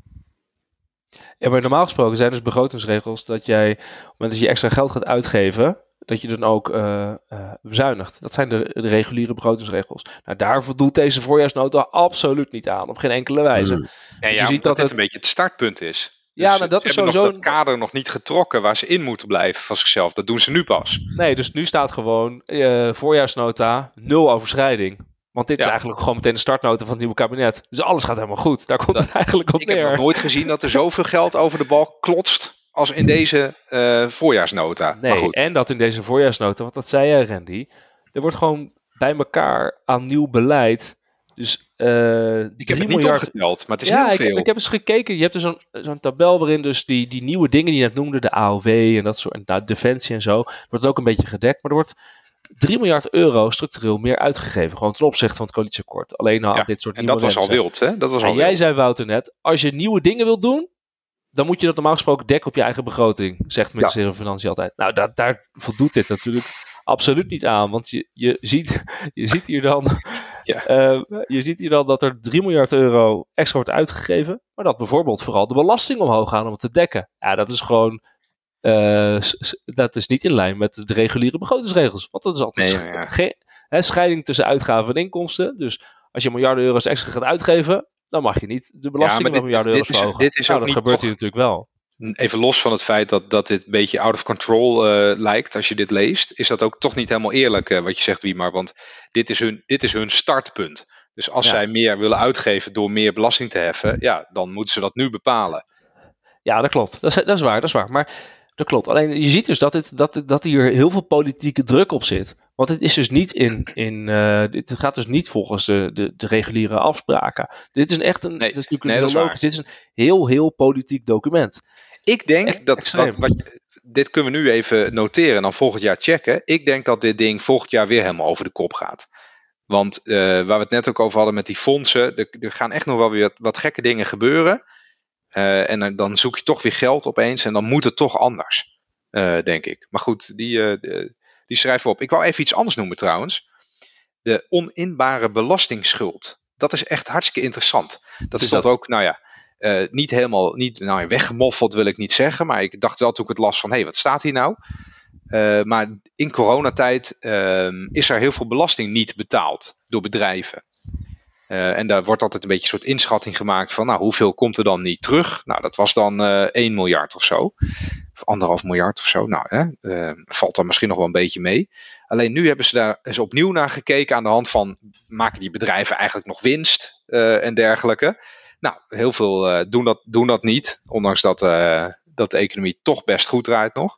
Speaker 2: Ja, maar normaal gesproken zijn dus begrotingsregels dat jij, op het moment dat je extra geld gaat uitgeven, dat je dan ook eh, eh, bezuinigt. Dat zijn de, de reguliere begrotingsregels. Nou, daar voldoet deze voorjaarsnota absoluut niet aan, op geen enkele wijze.
Speaker 3: Mm.
Speaker 1: Ja,
Speaker 2: je
Speaker 1: ja,
Speaker 2: ziet dat
Speaker 1: dit
Speaker 2: het-
Speaker 1: een beetje het startpunt is.
Speaker 2: Ja,
Speaker 1: Dus
Speaker 2: maar dat
Speaker 1: ze
Speaker 2: is
Speaker 1: hebben
Speaker 2: sowieso
Speaker 1: nog dat kader nog niet getrokken waar ze in moeten blijven van zichzelf. Dat doen ze nu pas.
Speaker 2: Nee, dus nu staat gewoon eh, voorjaarsnota, nul overschrijding. Want dit is eigenlijk gewoon meteen de startnota van het nieuwe kabinet. Dus alles gaat helemaal goed. Daar komt het eigenlijk op
Speaker 1: Ik heb nog
Speaker 2: neer.
Speaker 1: nooit gezien dat er zoveel geld over de bal klotst als in deze eh, voorjaarsnota.
Speaker 2: Nee,
Speaker 1: maar goed,
Speaker 2: en dat in deze voorjaarsnota, want dat zei jij Randy, er wordt gewoon bij elkaar aan nieuw beleid. Dus eh
Speaker 1: ik heb
Speaker 2: 3
Speaker 1: het niet
Speaker 2: miljard
Speaker 1: opgeteld, maar het is
Speaker 2: ja,
Speaker 1: heel
Speaker 2: ik,
Speaker 1: veel.
Speaker 2: ik heb eens gekeken. Je hebt dus zo'n zo'n tabel waarin dus die, die nieuwe dingen die je net noemde, de AOW en dat soort, en nou, defensie en zo, wordt ook een beetje gedekt. Maar er wordt 3 miljard euro structureel meer uitgegeven, gewoon ten opzichte van het coalitieakkoord. Alleen al
Speaker 1: Ja,
Speaker 2: aan dit soort
Speaker 1: en
Speaker 2: nieuwe
Speaker 1: dat was al wild, hè? Dat was al
Speaker 2: En jij
Speaker 1: wild.
Speaker 2: zei Wouter net, als je nieuwe dingen wilt doen, dan moet je dat normaal gesproken dekken op je eigen begroting, zegt het ministerie van Financiën altijd. Nou, dat, daar voldoet dit natuurlijk absoluut niet aan, want je, je, ziet, [laughs] je ziet hier dan
Speaker 1: Ja. [laughs]
Speaker 2: eh, je ziet hier dan dat er 3 miljard euro extra wordt uitgegeven, maar dat bijvoorbeeld vooral de belasting omhoog gaan om het te dekken. Ja, dat is gewoon, eh, dat is niet in lijn met de reguliere begrotingsregels, want dat is altijd
Speaker 1: Nee, ja.
Speaker 2: scheiding tussen uitgaven en inkomsten. Dus als je miljarden euro's extra gaat uitgeven, dan mag je niet de belasting
Speaker 1: maar
Speaker 2: met miljarden
Speaker 1: dit
Speaker 2: euro's
Speaker 1: is-
Speaker 2: verhogen.
Speaker 1: dit is
Speaker 2: nou,
Speaker 1: ook
Speaker 2: dat
Speaker 1: niet
Speaker 2: gebeurt
Speaker 1: toch-
Speaker 2: hier natuurlijk wel.
Speaker 1: Even los van het feit dat, dat dit een beetje out of control eh, lijkt als je dit leest, is dat ook toch niet helemaal eerlijk eh, wat je zegt, Wiemar. Want dit is hun, dit is hun startpunt. Dus als
Speaker 2: Ja.
Speaker 1: zij meer willen uitgeven door meer belasting te heffen, ja, dan moeten ze dat nu bepalen.
Speaker 2: Ja, dat klopt. Dat is, dat is waar, dat is waar. Maar dat klopt. Alleen je ziet dus dat, dit, dat, dat hier heel veel politieke druk op zit. Want het is dus niet in. in eh, dit gaat dus niet volgens de, de, de reguliere afspraken. Dit is een echt een.
Speaker 1: Nee,
Speaker 2: dat is natuurlijk
Speaker 1: nee,
Speaker 2: heel logisch. Dit is een heel, heel politiek document.
Speaker 1: Ik denk
Speaker 2: Echt
Speaker 1: dat, wat, dit kunnen we nu even noteren en dan volgend jaar checken. Ik denk dat dit ding volgend jaar weer helemaal over de kop gaat. Want eh, waar we het net ook over hadden met die fondsen, er, er gaan echt nog wel weer wat, wat gekke dingen gebeuren. Eh, en dan- zoek je toch weer geld opeens en dan moet het toch anders, eh, denk ik. Maar goed, die, eh, die schrijven we op. Ik wou even iets anders noemen trouwens. De oninbare belastingsschuld. Dat is echt hartstikke interessant. Dat
Speaker 3: is dat?
Speaker 1: ook, nou ja, niet helemaal niet, nou, weggemoffeld wil ik niet zeggen. Maar ik dacht wel toen ik het las van, hé, hey, wat staat hier nou? maar in coronatijd ehm, is er heel veel belasting niet betaald door bedrijven. Uh, en daar wordt altijd een beetje een soort inschatting gemaakt van, nou, hoeveel komt er dan niet terug? Nou, dat was dan uh, 1 miljard of zo. Of anderhalf miljard of zo. Nou, hè, uh, valt dan misschien nog wel een beetje mee. Alleen nu hebben ze daar eens opnieuw naar gekeken aan de hand van, maken die bedrijven eigenlijk nog winst en dergelijke? Nou, heel veel doen, dat, doen dat niet, ondanks dat, dat de economie toch best goed draait nog.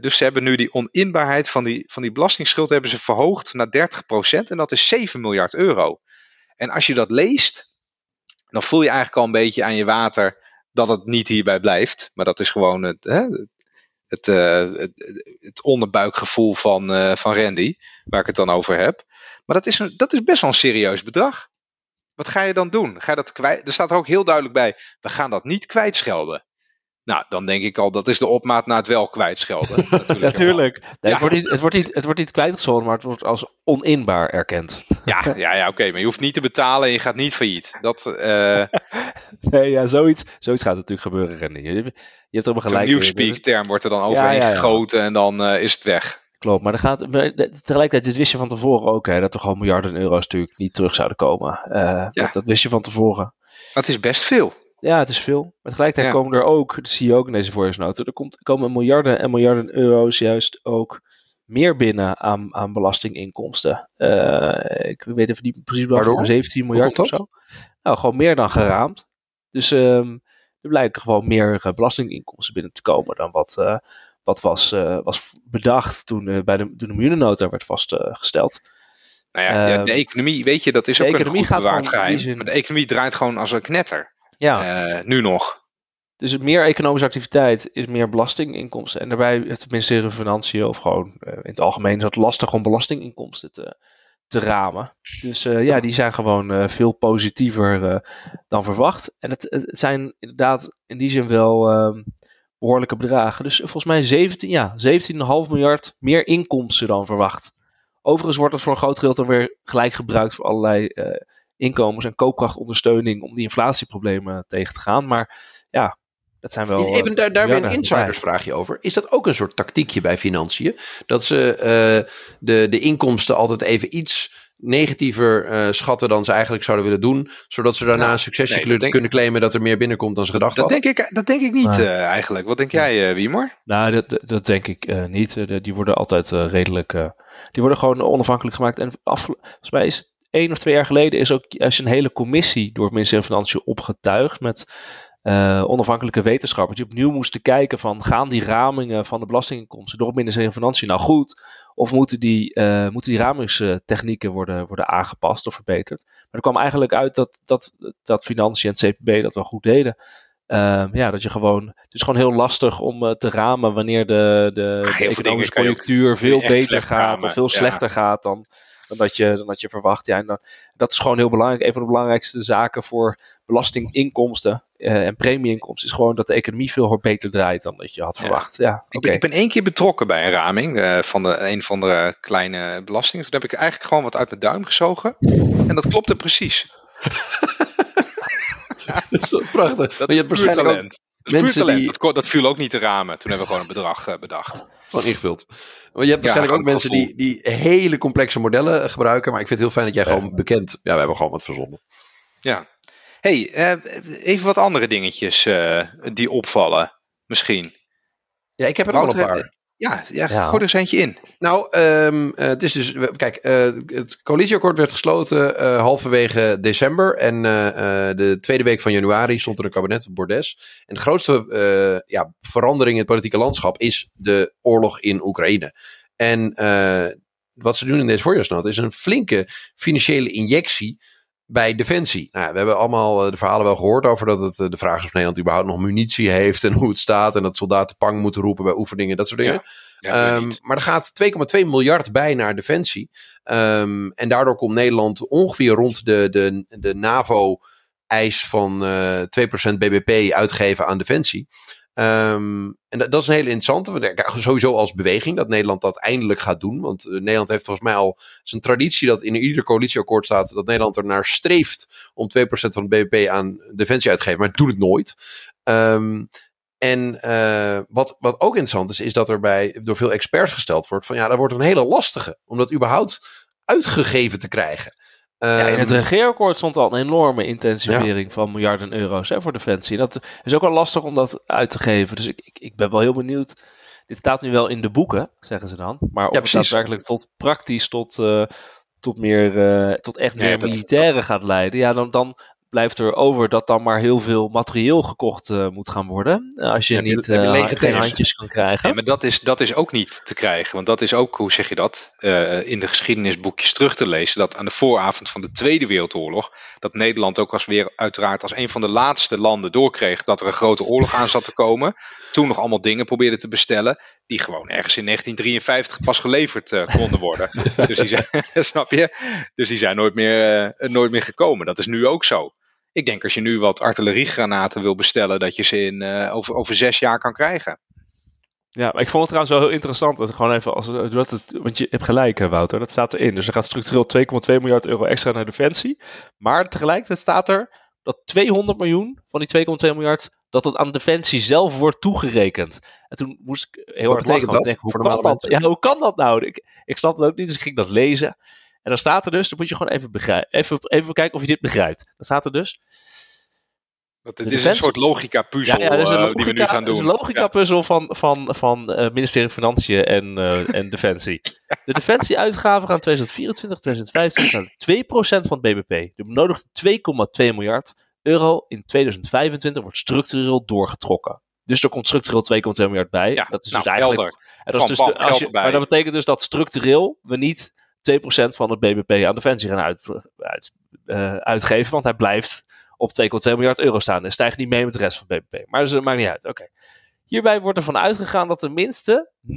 Speaker 1: Dus ze hebben nu die oninbaarheid van die, van die belastingsschuld hebben ze verhoogd naar 30% en dat is 7 miljard euro. En als je dat leest, dan voel je eigenlijk al een beetje aan je water dat het niet hierbij blijft. Maar dat is gewoon het, hè, het, uh, het, onderbuikgevoel van, uh, van Randy, waar ik het dan over heb. Maar dat is, een, dat is best wel een serieus bedrag. Wat ga je dan doen? Ga je dat kwijt? Er staat er ook heel duidelijk bij: we gaan dat niet kwijtschelden. Nou, dan denk ik al, dat is de opmaat naar het wel kwijtschelden. [laughs]
Speaker 2: Natuurlijk. Nee, het, wordt niet, het, wordt niet, het wordt niet kwijtgescholden, maar het wordt als oninbaar erkend.
Speaker 1: Ja, ja, ja oké, maar je hoeft niet te betalen en je gaat niet failliet. Dat, uh... [laughs]
Speaker 2: nee, ja, zoiets, zoiets gaat natuurlijk gebeuren, Randy. Je, je hebt er gelijk.
Speaker 1: Een nieuwspeak-term wordt er dan overheen ja, ja, gegoten en dan uh, is het weg.
Speaker 2: Klopt, maar er gaat, tegelijkertijd, dit wist je van tevoren ook, hè, dat er gewoon miljarden euro's natuurlijk niet terug zouden komen. Uh, dat, dat wist je van tevoren.
Speaker 1: Het is best veel.
Speaker 2: Ja, het is veel. Maar tegelijkertijd komen er ook, dat zie je ook in deze voorjaarsnota, er komt, komen miljarden en miljarden euro's juist ook meer binnen aan, aan belastinginkomsten. Uh, ik weet even niet precies wat, 17 miljard of zo. Nou, gewoon meer dan geraamd. Dus um, er blijken gewoon meer uh, belastinginkomsten binnen te komen dan wat, uh, wat was, was bedacht toen, bij de, toen de miljoenennota werd vastgesteld.
Speaker 1: Nou ja, de ehm, economie, weet je, dat is ook een goed bewaard geheim. Maar de economie draait gewoon als een knetter. Ja. Uh, nu nog.
Speaker 2: Dus meer economische activiteit is meer belastinginkomsten. En daarbij heeft het ministerie van Financiën, of gewoon uh, in het algemeen, is het lastig om belastinginkomsten te, te ramen. Dus uh, ja, die zijn gewoon veel positiever dan verwacht. En het, het, zijn inderdaad in die zin wel ehm, behoorlijke bedragen. Dus volgens mij 17, ja, 17,5 miljard meer inkomsten dan verwacht. Overigens wordt het voor een groot gedeelte weer gelijk gebruikt voor allerlei inkomens- en koopkrachtondersteuning om die inflatieproblemen tegen te gaan. Maar ja, dat zijn wel.
Speaker 3: Even daar, daar weer een insidersvraagje over. Is dat ook een soort tactiekje bij financiën? Dat ze uh, de, de inkomsten altijd even iets negatiever uh, schatten dan ze eigenlijk zouden willen doen. Zodat ze daarna een successie nee, kunnen claimen dat er meer binnenkomt dan ze gedacht
Speaker 1: dat
Speaker 3: hadden.
Speaker 1: Denk ik, dat denk ik niet uh, eigenlijk. Wat denk jij, uh?
Speaker 2: Nou, dat, dat denk ik niet. die worden altijd redelijk... die worden gewoon onafhankelijk gemaakt. En af, volgens mij is één of twee jaar geleden is ook juist een hele commissie door het ministerie van Financiën opgetuigd met uh, onafhankelijke wetenschappers die opnieuw moesten kijken van gaan die ramingen van de belastinginkomsten door het ministerie van Financiën nou goed of moeten die, uh, moeten die ramingstechnieken worden, worden aangepast of verbeterd. Maar er kwam eigenlijk uit dat, dat, dat Financiën en het CPB dat wel goed deden. Uh, ja, dat je gewoon, het is gewoon heel lastig om uh, te ramen wanneer de, de, de economische conjunctuur veel beter gaat of veel slechter gaat dan, dan dat je, dan dat je verwacht. Ja, en dan, dat is gewoon heel belangrijk. Een van de belangrijkste zaken voor belastinginkomsten uh, en premieinkomsten is gewoon dat de economie veel beter draait dan dat je had verwacht. Ja. ja
Speaker 1: ik, ben, ik, ben, één keer betrokken bij een raming uh, van de, een van de kleine belastingen. Toen heb ik eigenlijk gewoon wat uit mijn duim gezogen. En dat klopte precies. [laughs]
Speaker 3: dat is prachtig.
Speaker 1: Dat je hebt waarschijnlijk talent. Mensen die... dat, dat viel ook niet te ramen. Toen hebben we gewoon een bedrag uh, bedacht. [laughs]
Speaker 3: Gewoon ingevuld. Want je hebt waarschijnlijk ook mensen die, die hele complexe modellen gebruiken. Maar ik vind het heel fijn dat jij gewoon bekend... Ja, we hebben gewoon wat verzonnen.
Speaker 1: Ja. hey, uh, even wat andere dingetjes die opvallen. Misschien.
Speaker 3: Ja, ik heb er al een paar.
Speaker 1: Ja, ja, ja. gooi er eens eentje in.
Speaker 3: Nou, um, uh, het is dus. Kijk, uh, het coalitieakkoord werd gesloten uh, halverwege december. En de tweede week van januari stond er een kabinet op Bordes. En de grootste ja, verandering in het politieke landschap is de oorlog in Oekraïne. En wat ze doen in deze voorjaarsnota is een flinke financiële injectie bij Defensie. Nou, we hebben allemaal de verhalen wel gehoord over dat het de vraag is of Nederland überhaupt nog munitie heeft en [laughs] hoe het staat. En dat soldaten pang moeten roepen bij oefeningen, dat soort dingen. Ja, ja, um, maar er gaat 2,2 miljard bij naar Defensie. Um, en daardoor komt Nederland ongeveer rond de, de, de NAVO-eis van uh, 2% BBP uitgeven aan Defensie. Um, en dat, is een hele interessante. Sowieso als beweging dat Nederland dat eindelijk gaat doen. Want uh, Nederland heeft volgens mij al zijn traditie dat in ieder coalitieakkoord staat dat Nederland er naar streeft om 2% van het BBP aan defensie uit te geven. Maar doet het nooit. Um, En uh, wat, wat ook interessant is, is dat er bij, door veel experts gesteld wordt van ja, dat wordt een hele lastige om dat überhaupt uitgegeven te krijgen.
Speaker 2: Ja, in het ehm, regeerakkoord stond al een enorme intensivering van miljarden euro's hè, voor defensie. Dat is ook wel lastig om dat uit te geven. Dus ik, ik, ik ben wel heel benieuwd. Dit staat nu wel in de boeken, zeggen ze dan. Maar of ja, het daadwerkelijk tot praktisch tot, uh, tot, meer, uh, tot echt meer militairen gaat leiden. Ja, dan, dan blijft er over dat dan maar heel veel materieel gekocht uh, moet gaan worden. Uh, als je niet uh, geen handjes kan krijgen.
Speaker 1: Ja, maar dat is, dat is ook niet te krijgen. Want dat is ook, hoe zeg je dat, in de geschiedenisboekjes terug te lezen. Dat aan de vooravond van de Tweede Wereldoorlog, dat Nederland ook als weer uiteraard als een van de laatste landen doorkreeg dat er een grote oorlog aan zat te komen. Toen nog allemaal dingen probeerde te bestellen die gewoon ergens in 1953 pas geleverd konden worden. [laughs] dus die zijn, [laughs] snap je? Dus die zijn nooit meer, nooit meer gekomen. Dat is nu ook zo. Ik denk als je nu wat artilleriegranaten wil bestellen, dat je ze in, uh, over, over zes jaar kan krijgen.
Speaker 2: Ja, maar ik vond het trouwens wel heel interessant. Dat gewoon even als, dat het, want je hebt gelijk, Wouter. Dat staat erin. Dus er gaat structureel 2,2 miljard euro extra naar defensie. Maar tegelijkertijd staat er dat 200 miljoen van die 2,2 miljard. dat het aan defensie zelf wordt toegerekend. En toen moest ik heel
Speaker 3: Wat erg lachen. Denk, hoe, kan dat?
Speaker 2: Ja, hoe kan dat nou? Ik, ik snap het ook niet, dus ik ging dat lezen. En dan staat er dus, dan moet je gewoon even, begrijpen, even, even kijken of je dit begrijpt. Dan staat er dus.
Speaker 1: Want het is een soort logica puzzel ja, ja, die we nu gaan doen. Het
Speaker 2: is een logica puzzel van, van, van uh, ministerie van Financiën en, uh, en Defensie. De defensieuitgaven gaan 2024, 2025 naar 2% van het BBP. De benodigde 2,2 miljard euro in 2025 wordt structureel doorgetrokken. Dus er komt structureel 2,2 miljard bij.
Speaker 1: Ja,
Speaker 2: dat is
Speaker 1: nou,
Speaker 2: dus eigenlijk.
Speaker 1: Dat is dus, als
Speaker 2: je, maar dat betekent dus dat structureel we niet 2% van het BBP aan defensie gaan uit, uit, uh, uitgeven. Want hij blijft op 2,2 miljard euro staan. En stijgt niet mee met de rest van het BBP. Maar dat maakt niet uit. Oké. Hierbij wordt ervan uitgegaan dat tenminste 0,2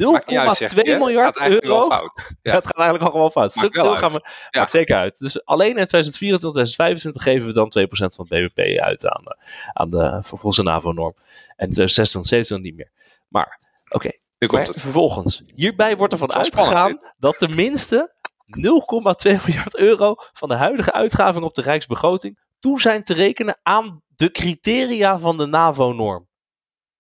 Speaker 2: miljard euro. Fout. [laughs] Ja. het gaat eigenlijk al gewoon fout. Maakt, wel gaan we, ja. maakt zeker uit. Dus alleen in 2024, 2025 geven we dan 2% van het BBP uit aan de, aan de volgens NAVO-norm. En 2026 en niet meer. Maar, oké. Okay. Vervolgens, hierbij wordt ervan uitgegaan dat tenminste 0,2 miljard euro van de huidige uitgaven op de Rijksbegroting toe zijn te rekenen aan de criteria van de NAVO-norm.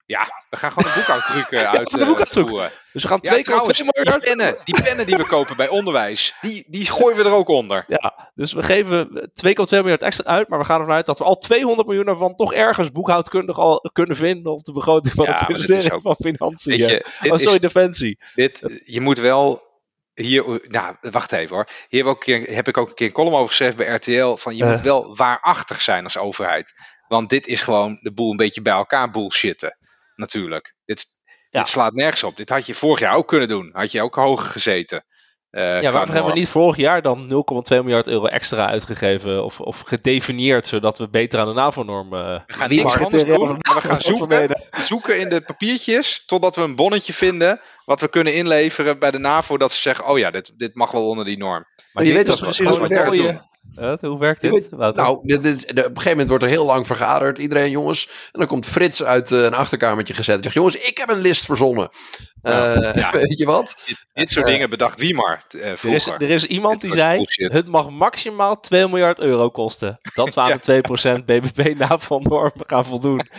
Speaker 1: Ja, we gaan gewoon een boekhoudtruc uh, [laughs] uit uh,
Speaker 2: Dus we gaan twee ja,
Speaker 1: miljard... Die pennen, die pennen die we kopen bij onderwijs, die, die gooien we er ook onder.
Speaker 2: Ja, dus we geven 2,2 miljard extra uit, maar we gaan ervan uit dat we al 200 miljoen ervan toch ergens boekhoudkundig al kunnen vinden op de begroting van ja, het ministerie van Financiën. Je, oh, sorry, is, Defensie.
Speaker 1: Dit, je moet wel hier, nou, wacht even hoor. Hier heb, ook keer, heb ik ook een keer een column over geschreven bij RTL. Van je moet wel waarachtig zijn als overheid. Want dit is gewoon de boel een beetje bij elkaar bullshitten. Natuurlijk. Dit, dit slaat nergens op. Dit had je vorig jaar ook kunnen doen. Had je ook hoger gezeten.
Speaker 2: Uh, ja, waarom hebben we niet vorig jaar dan 0,2 miljard euro extra uitgegeven of, of gedefinieerd, zodat we beter aan de NAVO-norm... Uh,
Speaker 1: we gaan niks anders doen, we gaan zoeken, zoeken in de papiertjes totdat we een bonnetje vinden wat we kunnen inleveren bij de NAVO, dat ze zeggen, oh ja, dit, dit mag wel onder die norm.
Speaker 3: Maar je weet dat precies hoe het
Speaker 2: hoe werkt dit?
Speaker 3: nou, dit, dit, op een gegeven moment wordt er heel lang vergaderd. Iedereen, jongens. En dan komt Frits uit uh, een achterkamertje gezet. En zegt, jongens, ik heb een list verzonnen. Uh, ja. [laughs] Weet je wat?
Speaker 1: Dit, dit soort dingen bedacht wie maar er,
Speaker 2: is, er is iemand die zei, het mag maximaal 2 miljard euro kosten. Dat [laughs] we aan de 2% BBP na van norm gaan voldoen. [laughs]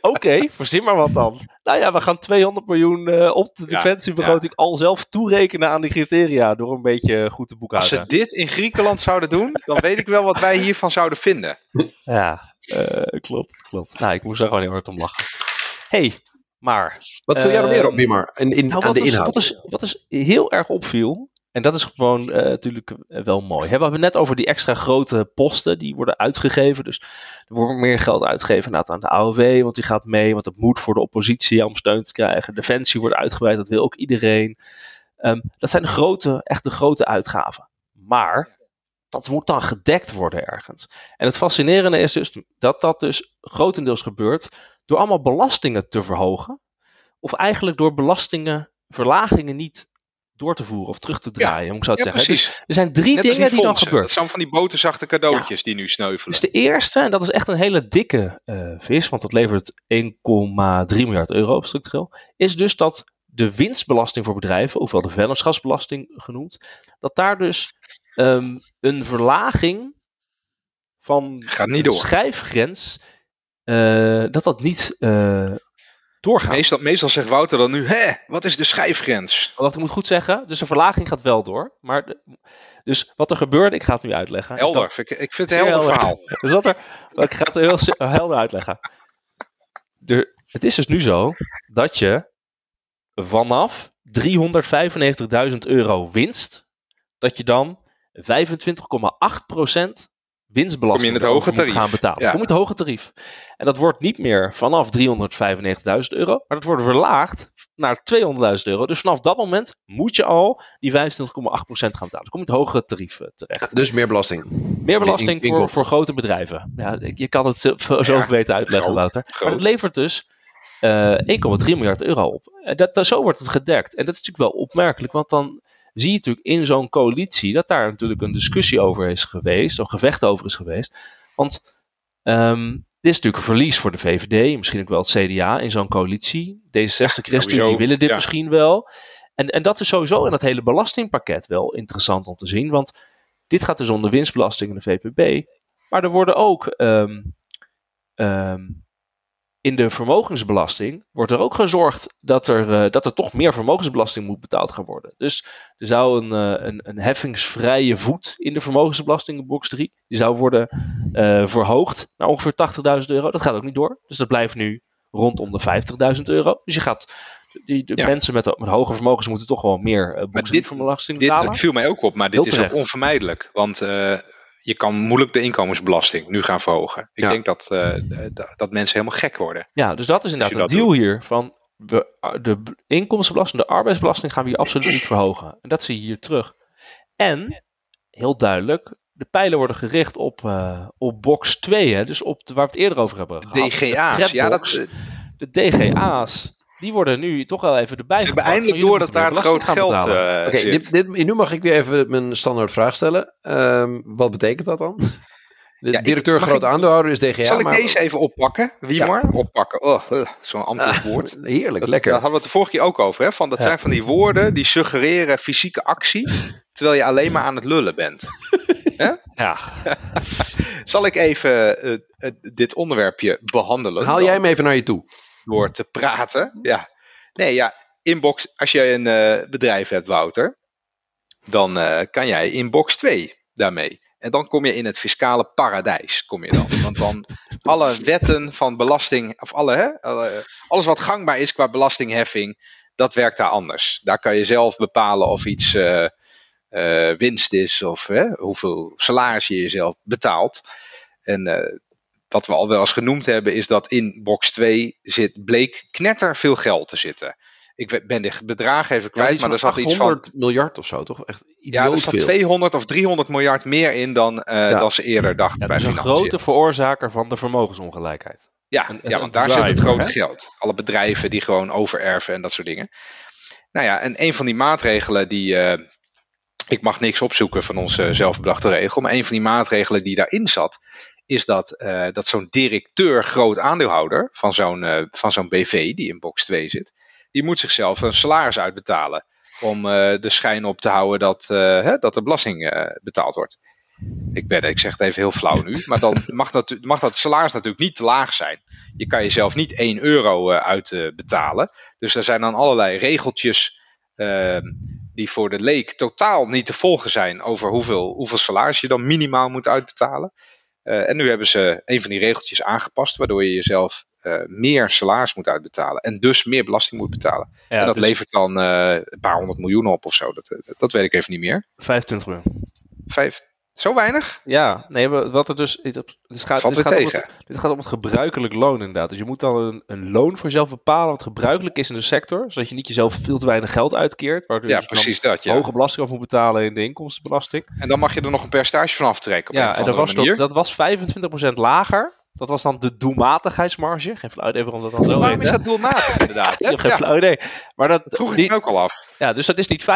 Speaker 2: Oké, okay, verzin maar wat dan. Nou ja, we gaan 200 miljoen op de defensiebegroting al zelf toerekenen aan die criteria. Door een beetje goed te boekhouden.
Speaker 1: Als ze dit in Griekenland zouden doen, dan weet ik wel wat wij hiervan zouden vinden.
Speaker 2: Ja, uh, klopt, klopt. Nou, ik moest er gewoon heel hard om lachen. hey, maar...
Speaker 3: Wat viel jij er meer op, Wimar, in, in, nou, aan de inhoud?
Speaker 2: Wat is, wat is heel erg opviel, en dat is gewoon uh, natuurlijk wel mooi. We hebben net over die extra grote posten die worden uitgegeven. Dus er wordt meer geld uitgegeven aan de AOW, want die gaat mee. Want het moet voor de oppositie om steun te krijgen. Defensie wordt uitgebreid, dat wil ook iedereen. Um, dat zijn de grote, echt de grote uitgaven. Maar dat moet dan gedekt worden ergens. En het fascinerende is dus dat dat dus grotendeels gebeurt door allemaal belastingen te verhogen. Of eigenlijk door belastingen, verlagingen niet door te voeren of terug te draaien, ja, om zo te zeggen.
Speaker 1: Precies.
Speaker 2: Dus er zijn drie dingen die, dan gebeuren. Dat
Speaker 1: zijn van die boterzachte cadeautjes die nu sneuvelen.
Speaker 2: Dus de eerste, en dat is echt een hele dikke uh, vis, want dat levert 1,3 miljard euro op structureel, is dus dat de winstbelasting voor bedrijven, ofwel de vennootschapsbelasting genoemd, dat daar dus um, een verlaging van
Speaker 1: Gaat niet door.
Speaker 2: schijfgrens, uh, dat dat niet uh, doorgaan.
Speaker 1: Meestal, meestal zegt Wouter dan nu, hè, wat is de schijfgrens?
Speaker 2: Wat ik moet goed zeggen, dus de verlaging gaat wel door. Maar de- dus wat er gebeurt, ik ga het nu uitleggen. dat-
Speaker 1: Helder, ik, ik vind het een helder verhaal. [laughs]
Speaker 2: Dus er, ik ga het heel helder uitleggen. De, het is dus nu zo dat je vanaf 395.000 euro winst, dat je dan 25,8% winstbelasting
Speaker 1: Kom je in het hoge
Speaker 2: moet
Speaker 1: tarief.
Speaker 2: gaan betalen.
Speaker 1: Ja.
Speaker 2: Kom je in het hoge tarief. En dat wordt niet meer vanaf 395.000 euro, maar dat wordt verlaagd naar 200.000 euro. Dus vanaf dat moment moet je al die 25,8% gaan betalen. Dus kom je in het hogere tarief eh, terecht.
Speaker 3: Dus meer belasting.
Speaker 2: Meer belasting
Speaker 3: In-
Speaker 2: voor, voor grote bedrijven. Ja, je kan het zo, zo
Speaker 1: Ja,
Speaker 2: beter uitleggen,
Speaker 1: groot,
Speaker 2: Wouter.
Speaker 1: groot.
Speaker 2: Maar het levert dus eh 1,3 miljard euro op. En dat, dat- zo wordt het gedekt. En dat is natuurlijk wel opmerkelijk, want dan zie je natuurlijk in zo'n coalitie dat daar natuurlijk een discussie over is geweest, of gevecht over is geweest. Want ehm, dit is natuurlijk een verlies voor de VVD, misschien ook wel het CDA in zo'n coalitie. D66, ChristenUnie
Speaker 1: sowieso,
Speaker 2: willen dit
Speaker 1: ja.
Speaker 2: misschien wel. En, en dat is sowieso in dat hele belastingpakket wel interessant om te zien, want dit gaat dus om de winstbelasting in de VPB. Maar er worden ook ehm, ehm, in de vermogensbelasting wordt er ook gezorgd dat er, eh, dat er toch meer vermogensbelasting moet betaald gaan worden. Dus er zou een, eh, een, een heffingsvrije voet in de vermogensbelasting in box 3, die zou worden eh, verhoogd naar ongeveer 80.000 euro. Dat gaat ook niet door. Dus dat blijft nu rondom de 50.000 euro. Dus je gaat, die, de
Speaker 1: Ja.
Speaker 2: mensen met, met hoge vermogens moeten toch wel meer uh, box 3
Speaker 1: dit-
Speaker 2: belasting
Speaker 1: Dit
Speaker 2: betalen.
Speaker 1: het viel mij ook op, maar dit
Speaker 2: Heel
Speaker 1: is ook onvermijdelijk. Want je kan moeilijk de inkomensbelasting nu gaan verhogen. Ik
Speaker 3: Ja.
Speaker 1: denk dat, eh, dat mensen helemaal gek worden.
Speaker 2: Ja, dus dat is inderdaad
Speaker 1: dat
Speaker 2: deal hier. Van we, de inkomstenbelasting, de arbeidsbelasting gaan we hier absoluut niet verhogen. En dat zie je hier terug. En, heel duidelijk, de pijlen worden gericht op, eh, op box 2. Hè, dus op de, waar we het eerder over hebben gehad.
Speaker 1: DGA's,
Speaker 2: De
Speaker 1: ja, dat, eh,
Speaker 2: de DGA's, die worden nu toch wel even erbij
Speaker 1: ze hebben eindelijk door dat daar het groot geld eh,
Speaker 3: Oké, dit, dit, nu mag ik weer even mijn standaard vraag stellen. Ehm, wat betekent dat dan? De
Speaker 1: Ja, ik-
Speaker 3: directeur
Speaker 1: mag
Speaker 3: grote
Speaker 1: ik-
Speaker 3: aandeelhouder is DGA.
Speaker 1: Zal ik
Speaker 3: maar-
Speaker 1: deze even oppakken? Wie maar? Oppakken. Oh, eh, zo'n ambtelijk woord.
Speaker 3: Heerlijk,
Speaker 1: Dat,
Speaker 3: lekker.
Speaker 1: Daar hadden we het de vorige keer ook over. Hè? Van, dat
Speaker 2: Ja.
Speaker 1: zijn van die woorden die suggereren fysieke actie, terwijl je alleen maar aan het lullen bent. [laughs]
Speaker 2: Ja, [laughs]
Speaker 1: Zal ik even eh, dit onderwerpje behandelen?
Speaker 3: Haal
Speaker 1: dan?
Speaker 3: jij hem even naar je toe.
Speaker 1: Door te praten. Ja. Nee, ja, inbox, als je een eh, bedrijf hebt, Wouter, dan eh, kan jij inbox 2 daarmee. En dan kom je in het fiscale paradijs, kom je dan. Want dan alle wetten van belasting, of alle, hè, alle- alles wat gangbaar is qua belastingheffing, dat werkt daar anders. Daar kan je zelf bepalen of iets eh, winst is, of hè, hoeveel salaris je jezelf betaalt. En wat we al wel eens genoemd hebben, is dat in box 2 zit, bleek knetter veel geld te zitten. Ik ben de bedragen even kwijt,
Speaker 3: Ja,
Speaker 1: maar er zat iets van.
Speaker 3: 800 miljard of zo, toch? Echt
Speaker 1: Ja, er zat
Speaker 3: veel.
Speaker 1: 200 of 300 miljard meer in dan, eh,
Speaker 3: Ja.
Speaker 1: dan ze eerder dachten
Speaker 2: ja
Speaker 1: bij
Speaker 2: dat is een grote veroorzaker van de vermogensongelijkheid.
Speaker 1: Ja,
Speaker 2: een-
Speaker 1: ja want daar zit het grote
Speaker 2: hè?
Speaker 1: geld. Alle bedrijven die gewoon overerven en dat soort dingen. Nou ja, en een van die maatregelen die. eh, ik mag niks opzoeken van onze zelfbedachte regel. Maar een van die maatregelen die daarin zat. Is dat, eh, dat zo'n directeur groot aandeelhouder van zo'n eh, van zo'n BV die in box 2 zit. Die moet zichzelf een salaris uitbetalen. Om eh, de schijn op te houden dat, hè, dat er belasting betaald wordt. Ik, ben, ik zeg het even heel flauw nu. Maar dan [laughs] mag dat, mag dat salaris natuurlijk niet te laag zijn. Je kan jezelf niet 1 euro uitbetalen. dus er zijn dan allerlei regeltjes eh, die voor de leek totaal niet te volgen zijn over hoeveel, hoeveel salaris je dan minimaal moet uitbetalen. Eh, en nu hebben ze een van die regeltjes aangepast, waardoor je jezelf eh, meer salaris moet uitbetalen en dus meer belasting moet betalen.
Speaker 2: Ja,
Speaker 1: en dat
Speaker 2: dus
Speaker 1: levert dan eh, een paar honderd miljoen op of zo. Dat, dat weet ik even niet meer.
Speaker 2: 25 miljoen.
Speaker 1: Vijf, zo weinig?
Speaker 2: Ja, nee, maar wat er dus. Dit, dit gaat, dit gaat om
Speaker 1: tegen.
Speaker 2: het, dit gaat om het gebruikelijk loon, inderdaad. Dus je moet dan een, een loon voor jezelf bepalen wat gebruikelijk is in de sector. Zodat je niet jezelf veel te weinig geld uitkeert. Waardoor
Speaker 1: Ja,
Speaker 2: je dus dan
Speaker 1: precies dat. Ja.
Speaker 2: hoge belasting af moet betalen in de inkomstenbelasting.
Speaker 1: En dan mag je er nog een percentage van aftrekken op
Speaker 2: ja, en dat was, dat was 25% lager. Dat was dan de doelmatigheidsmarge. Geen flauw idee waarom dat dan zo
Speaker 1: Waarom
Speaker 2: heet.
Speaker 1: is
Speaker 2: hè?
Speaker 1: dat doelmatig inderdaad? [laughs]
Speaker 2: Ik heb geen
Speaker 1: Ja,
Speaker 2: flauw idee. Maar dat,
Speaker 1: dat vroeg ik
Speaker 2: die-
Speaker 1: ook al af.
Speaker 2: ja, dus dat is niet 25%,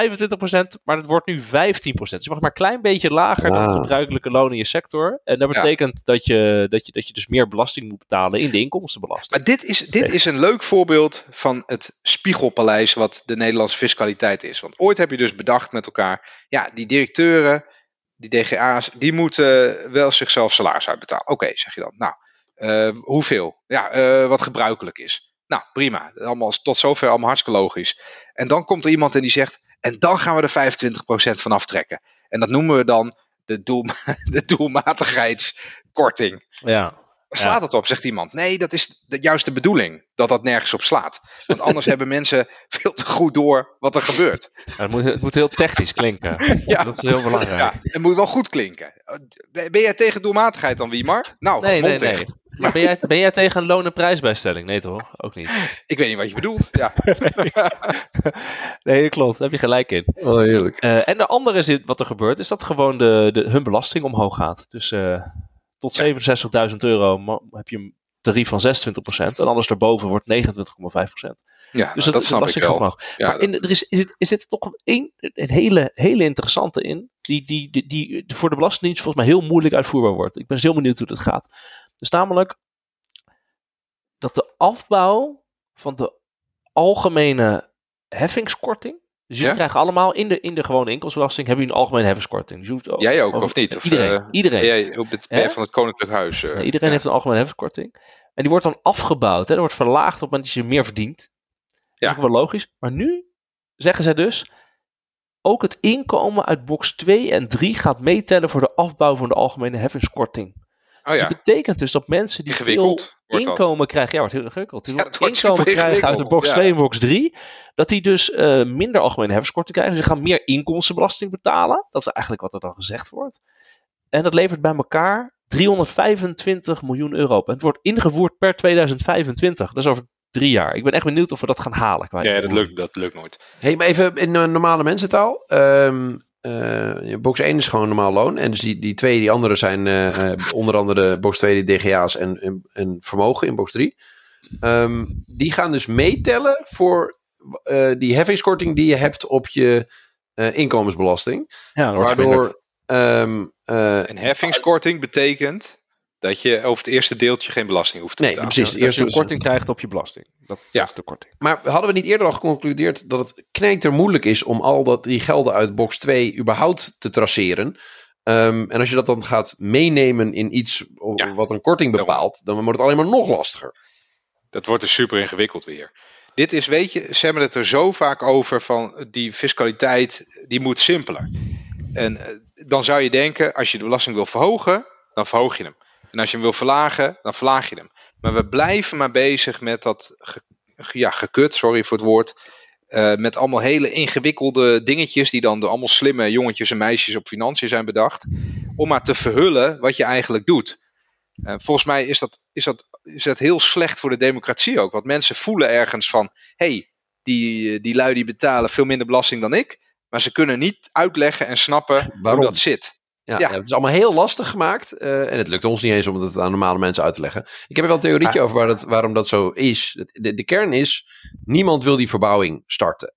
Speaker 2: maar het wordt nu 15%. Dus je mag maar een klein beetje lager dan het gebruikelijke loon in je sector. En dat
Speaker 1: Ja.
Speaker 2: betekent dat, je, dat, je, dat je dus meer belasting moet betalen in de inkomstenbelasting.
Speaker 1: Maar dit is, dit is een leuk voorbeeld van het spiegelpaleis wat de Nederlandse fiscaliteit is. Want ooit heb je dus bedacht met elkaar, ja, die directeuren, die DGA's, die moeten wel zichzelf salaris uitbetalen. Oké, zeg je dan. Nou, hoeveel? Ja, eh, wat gebruikelijk is. Nou, prima. Allemaal, tot zover allemaal hartstikke logisch. En dan komt er iemand en die zegt, en dan gaan we er 25% van aftrekken. En dat noemen we dan de, doel, [laughs] de doelmatigheidskorting.
Speaker 2: Ja.
Speaker 1: Slaat het op, zegt iemand. Nee, dat is de juiste bedoeling. Dat dat nergens op slaat. Want anders [laughs] hebben mensen veel te goed door wat er gebeurt.
Speaker 2: Het moet, het moet heel technisch klinken. [laughs]
Speaker 1: Ja.
Speaker 2: Dat is heel belangrijk.
Speaker 1: Ja, het moet wel goed klinken. Ben jij tegen doelmatigheid dan, Wiemar? Nou,
Speaker 2: Nee, nee, nee. Maar ben jij, ben jij tegen een loon- en prijsbijstelling? Nee toch? Ook niet. [laughs]
Speaker 1: Ik weet niet wat je bedoelt. Ja. [laughs]
Speaker 2: Nee, dat klopt. Daar heb je gelijk in.
Speaker 3: Oh, heerlijk.
Speaker 2: Eh, en de andere is dit, wat er gebeurt, is dat gewoon de, de, hun belasting omhoog gaat. Dus eh, tot 67.000 euro heb je een tarief van 26%. En alles daarboven wordt 29,5%.
Speaker 1: Ja,
Speaker 2: Dus
Speaker 1: dat,
Speaker 2: dat,
Speaker 1: snap ik wel. Ja,
Speaker 2: maar in,
Speaker 1: dat-
Speaker 2: er, is, er, zit- er zit toch een, een hele, hele interessante in. Die, die, die, die voor de Belastingdienst volgens mij heel moeilijk uitvoerbaar wordt. Ik ben dus heel benieuwd hoe dat gaat. Dus namelijk dat de afbouw van de algemene heffingskorting. Dus jullie
Speaker 1: Ja?
Speaker 2: krijgen allemaal in de, in de gewone inkomstenbelasting hebben jullie een algemene heffingskorting. Dus hoeft
Speaker 1: Jij ook,
Speaker 2: over-
Speaker 1: of niet? Of,
Speaker 2: iedereen.
Speaker 1: eh,
Speaker 2: iedereen.
Speaker 1: jij op het, van het Koninklijk Huis? eh,
Speaker 2: Nee, iedereen
Speaker 1: ja.
Speaker 2: heeft een algemene heffingskorting. En die wordt dan afgebouwd. Hè? Dat wordt verlaagd op het moment dat je meer verdient. Dat
Speaker 1: Ja.
Speaker 2: is ook wel logisch. Maar nu zeggen zij dus... Ook het inkomen uit box 2 en 3 gaat meetellen voor de afbouw van de algemene heffingskorting.
Speaker 1: Oh ja,
Speaker 2: dat betekent dus dat mensen die veel inkomen krijgen... Ja, wordt heel ingewikkeld. Die
Speaker 1: Ja,
Speaker 2: veel
Speaker 1: dat wordt
Speaker 2: inkomen krijgen uit de box
Speaker 1: ja.
Speaker 2: 2 en box 3... dat die dus eh, minder algemene heffingskorting krijgen. Dus ze gaan meer inkomstenbelasting betalen. Dat is eigenlijk wat er dan gezegd wordt. En dat levert bij elkaar 325 miljoen euro op. En het wordt ingevoerd per 2025. Dat is over drie jaar. Ik ben echt benieuwd of we dat gaan halen. Qua
Speaker 1: Ja, dat lukt, dat lukt nooit.
Speaker 3: Hey, maar even in eh, normale mensentaal. Ehm eh, box 1 is gewoon normaal loon. En dus die, die twee, die andere zijn eh, eh, onder andere box 2 die DGA's en, en, en vermogen in box 3. Ehm, die gaan dus meetellen voor eh, die heffingskorting die je hebt op je eh, inkomensbelasting.
Speaker 2: Ja, dat wordt verminderd.
Speaker 3: Waardoor ehm, eh,
Speaker 1: Een heffingskorting betekent dat je over het eerste deeltje geen belasting hoeft te
Speaker 3: Nee,
Speaker 1: betalen.
Speaker 3: precies.
Speaker 2: Dat
Speaker 3: eerst
Speaker 2: je een korting krijgt op je belasting. Dat,
Speaker 1: Ja.
Speaker 2: is de korting.
Speaker 3: Maar hadden we niet eerder al geconcludeerd dat het knijter moeilijk is om al dat, die gelden uit box 2 überhaupt te traceren? Ehm, en als je dat dan gaat meenemen in iets
Speaker 1: Ja.
Speaker 3: wat een korting bepaalt, dan wordt het alleen maar nog lastiger.
Speaker 1: Dat wordt dus super ingewikkeld weer. Dit is, weet je, ze hebben het er zo vaak over van die fiscaliteit, die moet simpeler. En eh, dan zou je denken, als je de belasting wil verhogen, dan verhoog je hem. En als je hem wil verlagen, dan verlaag je hem. Maar we blijven maar bezig met dat ge- ja, gekut, sorry voor het woord. eh, met allemaal hele ingewikkelde dingetjes die dan door allemaal slimme jongetjes en meisjes op financiën zijn bedacht. Om maar te verhullen wat je eigenlijk doet. Eh, volgens mij is dat, is, dat, is dat heel slecht voor de democratie ook. Want mensen voelen ergens van: hé, hey, die, die lui die betalen veel minder belasting dan ik. Maar ze kunnen niet uitleggen en snappen
Speaker 3: Waarom?
Speaker 1: hoe dat zit.
Speaker 3: Ja,
Speaker 1: Ja.
Speaker 3: Het is allemaal heel lastig gemaakt. eh, en het lukt ons niet eens om het aan normale mensen uit te leggen. Ik heb er wel een theorietje over waar dat, waarom dat zo is. De, de kern is, niemand wil die verbouwing starten.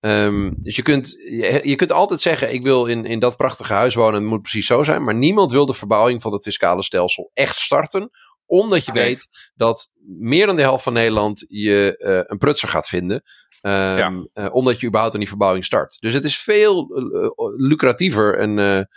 Speaker 3: Ehm, dus je kunt, je, je kunt altijd zeggen, ik wil in, in dat prachtige huis wonen en het moet precies zo zijn. Maar niemand wil de verbouwing van het fiscale stelsel echt starten. Omdat je weet dat meer dan de helft van Nederland je eh, een prutser gaat vinden. Ehm,
Speaker 1: Ja.
Speaker 3: eh, omdat je überhaupt aan die verbouwing start. Dus het is veel lucratiever en...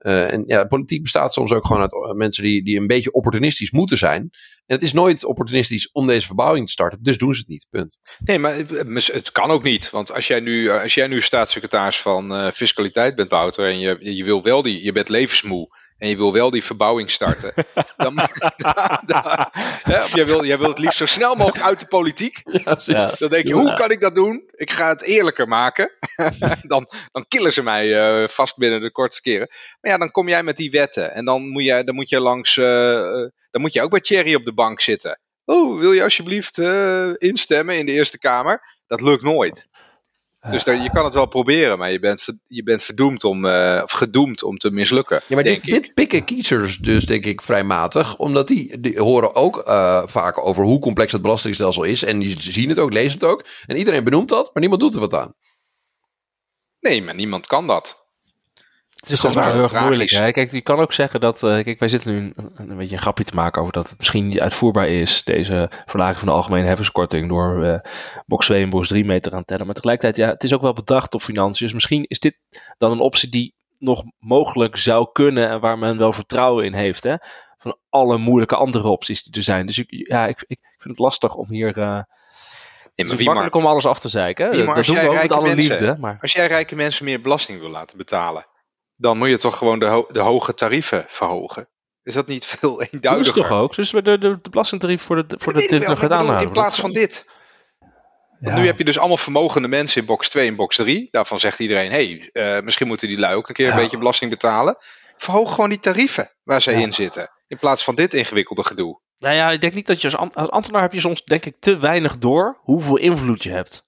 Speaker 3: eh, eh, en ja, politiek bestaat soms ook gewoon uit eh, mensen die, die een beetje opportunistisch moeten zijn. En het is nooit opportunistisch om deze verbouwing te starten, dus doen ze het niet. Punt.
Speaker 1: Nee, maar het- mis- het kan ook niet. Want als jij nu, als jij nu staatssecretaris van eh, fiscaliteit bent, Wouter, en je, je wil wel die, je bent levensmoe en je wil wel die verbouwing starten, [laughs] dan, dan, dan- hè, of jij wil, jij wil het liefst zo snel mogelijk uit de politiek. [laughs]
Speaker 3: Ja, precies.
Speaker 2: Ja.
Speaker 1: Dan denk je, hoe kan ik dat doen? Ik ga het eerlijker maken. [laughs] dan, dan killen ze mij eh, vast binnen de kortste keren. Maar ja, dan kom jij met die wetten. En dan moet je, dan moet je langs. eh, eh, dan moet je ook bij Thierry op de bank zitten. Oh, wil je alsjeblieft eh, instemmen in de Eerste Kamer? Dat lukt nooit. Dus daar, je kan het wel proberen, maar je bent, je bent verdoemd om, eh, of gedoemd om te mislukken.
Speaker 3: Ja, maar dit,
Speaker 1: ik.
Speaker 3: dit pikken kiezers dus denk ik vrij matig. Omdat die, die horen ook eh, vaak over hoe complex het belastingstelsel is. En die zien het ook, lezen het ook. En iedereen benoemt dat, maar niemand doet er wat aan.
Speaker 1: Nee, maar niemand kan dat.
Speaker 2: Het is gewoon
Speaker 1: is
Speaker 2: heel erg moeilijk. Hè? Kijk, je kan ook zeggen dat. eh, kijk, wij zitten nu een, een beetje een grapje te maken over dat het misschien niet uitvoerbaar is. Deze verlaging van de algemene heffingskorting. door eh, box 2 en box 3 mee te gaan tellen. Maar tegelijkertijd, ja, het is ook wel bedacht op financiën. Dus misschien is dit dan een optie die nog mogelijk zou kunnen. en waar men wel vertrouwen in heeft. Hè? Van alle moeilijke andere opties die er zijn. Dus ik, ja, ik, ik, vind het lastig om hier... Uh,
Speaker 1: nee,
Speaker 2: maar wie maar, om alles af te zeiken. Hè? Dat doen we ook met alle mensen, liefde. Maar...
Speaker 1: Als jij rijke mensen meer belasting wil laten betalen, dan moet je toch gewoon de, ho de hoge tarieven verhogen. Is dat niet [laughs] veel eenduidiger?
Speaker 2: Dat is toch ook? Dus de, de, de belastingtarief voor, de, voor de, dit nog gedaan
Speaker 1: In plaats van dit. Want nu heb je dus allemaal vermogende mensen in box 2 en box 3. Daarvan zegt iedereen, hey, uh, misschien moeten die lui ook een keer een beetje belasting betalen. Verhoog gewoon die tarieven waar ze in zitten. In plaats van dit ingewikkelde gedoe.
Speaker 2: Nou ja, ik denk niet dat je als, als ambtenaar heb je soms denk ik te weinig door hoeveel invloed je hebt.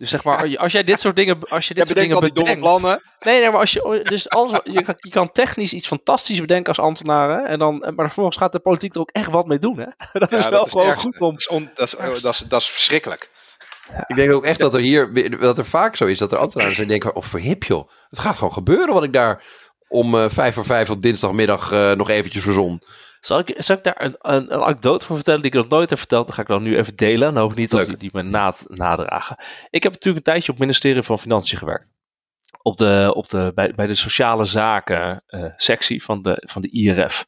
Speaker 2: Dus zeg maar, als jij dit soort dingen, als je dit soort dingen
Speaker 1: bedenkt, domme plannen.
Speaker 2: Nee, nee, maar als je, dus alles, je, kan, je kan technisch iets fantastisch bedenken als ambtenaar, en dan, maar vervolgens gaat de politiek er ook echt wat mee doen, hè? [laughs] Dat is wel gewoon goed om.
Speaker 1: Dat is, dat, is, dat, is, dat is verschrikkelijk.
Speaker 3: Ik denk ook echt dat er hier, dat er vaak zo is, dat er ambtenaren zijn denken, oh verhip joh, het gaat gewoon gebeuren wat ik daar om uh, vijf voor vijf op dinsdagmiddag uh, nog eventjes verzon.
Speaker 2: Zal ik, zal ik daar een, een, een, anekdote van vertellen die ik nog nooit heb verteld? Dan ga ik dan nu even delen. Dan hoop niet dat jullie die me naad, nadragen. Ik heb natuurlijk een tijdje op het ministerie van Financiën gewerkt. Op de, op de, bij, bij de sociale zaken uh, sectie van de, van de IRF.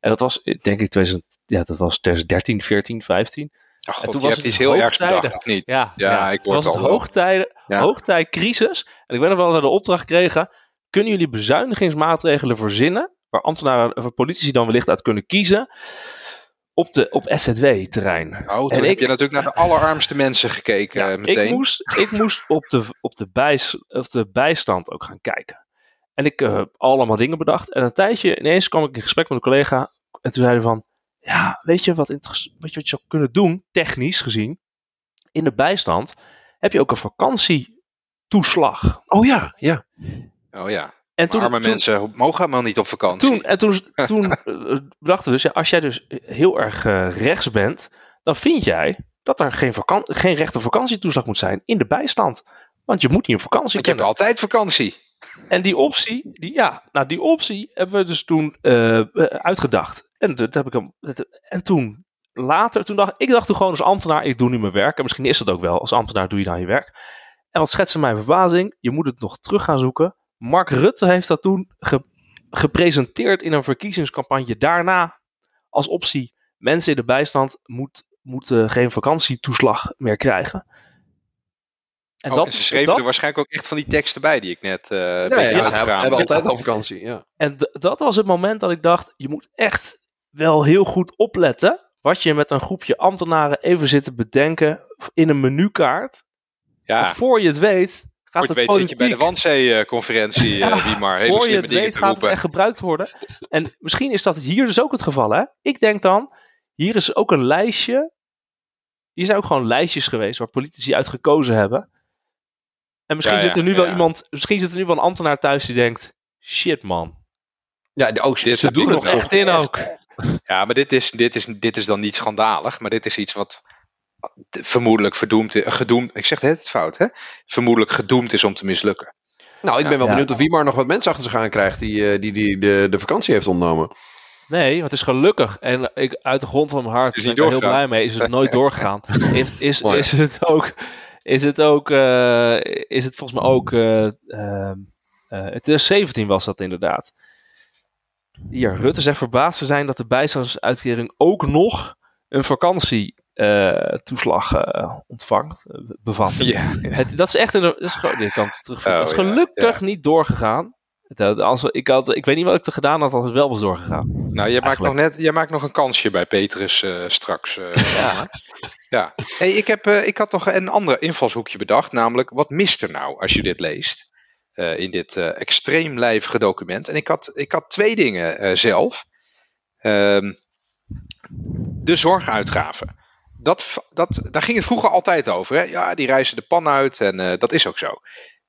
Speaker 2: En dat was denk ik 2000, ja, dat was 2013, 14, 15.
Speaker 1: Ach god, en toen je was hebt iets heel ergs bedacht, of niet?
Speaker 2: Ja, ja, ja ik word het al hoogtijden, ja. hoogtijd, crisis. En ik ben er wel naar de opdracht gekregen. Kunnen jullie bezuinigingsmaatregelen verzinnen waar ambtenaren of politici dan wellicht uit kunnen kiezen op, de, op SZW-terrein.
Speaker 1: Oh, toen en heb ik, je natuurlijk naar de allerarmste mensen gekeken ja, meteen.
Speaker 2: Ik moest, ik moest op, de, op, de bijs, op de bijstand ook gaan kijken. En ik heb uh, allemaal dingen bedacht. En een tijdje ineens kwam ik in gesprek met een collega. En toen zeiden van, ja, weet je wat, weet je wat je zou kunnen doen, technisch gezien? In de bijstand heb je ook een vakantietoeslag.
Speaker 3: Oh ja, ja.
Speaker 1: Oh ja. En toen, arme mensen mogen helemaal niet op vakantie.
Speaker 2: Toen, en toen, [laughs] toen dachten we dus, ja, als jij dus heel erg uh, rechts bent, dan vind jij dat er geen, geen rechte vakantietoeslag moet zijn in de bijstand. Want je moet niet op vakantie.
Speaker 1: Ik heb altijd vakantie.
Speaker 2: En die optie, die, ja, nou die optie hebben we dus toen uh, uitgedacht. En, dat heb ik hem, en toen later, toen dacht ik dacht toen gewoon als ambtenaar, ik doe nu mijn werk. En misschien is dat ook wel, als ambtenaar doe je dan je werk. En wat schetste mijn verbazing, je moet het nog terug gaan zoeken. Mark Rutte heeft dat toen gepresenteerd in een verkiezingscampagne. Daarna als optie: mensen in de bijstand moet, moeten geen vakantietoeslag meer krijgen.
Speaker 1: En, oh, dat, en ze schreven er waarschijnlijk ook echt van die teksten bij die ik net. Uh,
Speaker 3: ja, ja, we hebben altijd al vakantie. Ja.
Speaker 2: En dat was het moment dat ik dacht: je moet echt wel heel goed opletten. Wat je met een groepje ambtenaren even zit te bedenken in een menukaart. Ja. Want voor je het weet,
Speaker 1: Gaat het weet zit je bij de Wannsee-conferentie, [laughs] ja, uh, wie maar. Hele je het weet
Speaker 2: gaat het echt gebruikt worden. En misschien is dat hier dus ook het geval. Hè? Ik denk dan, hier is ook een lijstje. Hier zijn ook gewoon lijstjes geweest waar politici uit gekozen hebben. En misschien zit er nu wel iemand, misschien zit er nu wel een ambtenaar thuis die denkt: shit man.
Speaker 3: Ja, ook, dit ze doen het
Speaker 2: echt in ook.
Speaker 1: Ja, maar dit is, dit, is, dit is dan niet schandalig, maar dit is iets wat vermoedelijk verdoemd, gedoemd, ik zeg het fout, hè? vermoedelijk gedoemd is om te mislukken.
Speaker 3: Nou, ik ben wel benieuwd of Wiemar nog wat mensen achter zich aan krijgt die, eh, die, die de, de vakantie heeft ontnomen.
Speaker 2: Nee, het is gelukkig. En ik, uit de grond van mijn hart ben ik er heel blij mee. Is het nooit doorgegaan. [laughs] Is, is, is het ook... Is het ook... Uh, is het volgens mij ook... Uh, uh, 17 was dat inderdaad. Hier, Rutte zegt verbaasd te zijn dat de bijstandsuitkering ook nog een vakantie toeslag uh, ontvangt, uh, bevat. Ja, Het, dat is echt een. Dat is, je kan terug, oh, dat is gelukkig ja, niet doorgegaan. Het, als, ik, had, ik weet niet wat ik er gedaan had als het wel was doorgegaan.
Speaker 1: Nou, jij maakt, nog net, jij maakt nog een kansje bij Petrus straks. [laughs] ja. ja. Hey, ik, heb, ik had nog een ander invalshoekje bedacht, namelijk wat mist er nou als je dit leest? in dit extreem lijvige document. En ik had, ik had twee dingen zelf. Ehm, de zorguitgaven dat, dat, daar ging het vroeger altijd over. Hè? Ja, die reizen de pan uit en uh, dat is ook zo.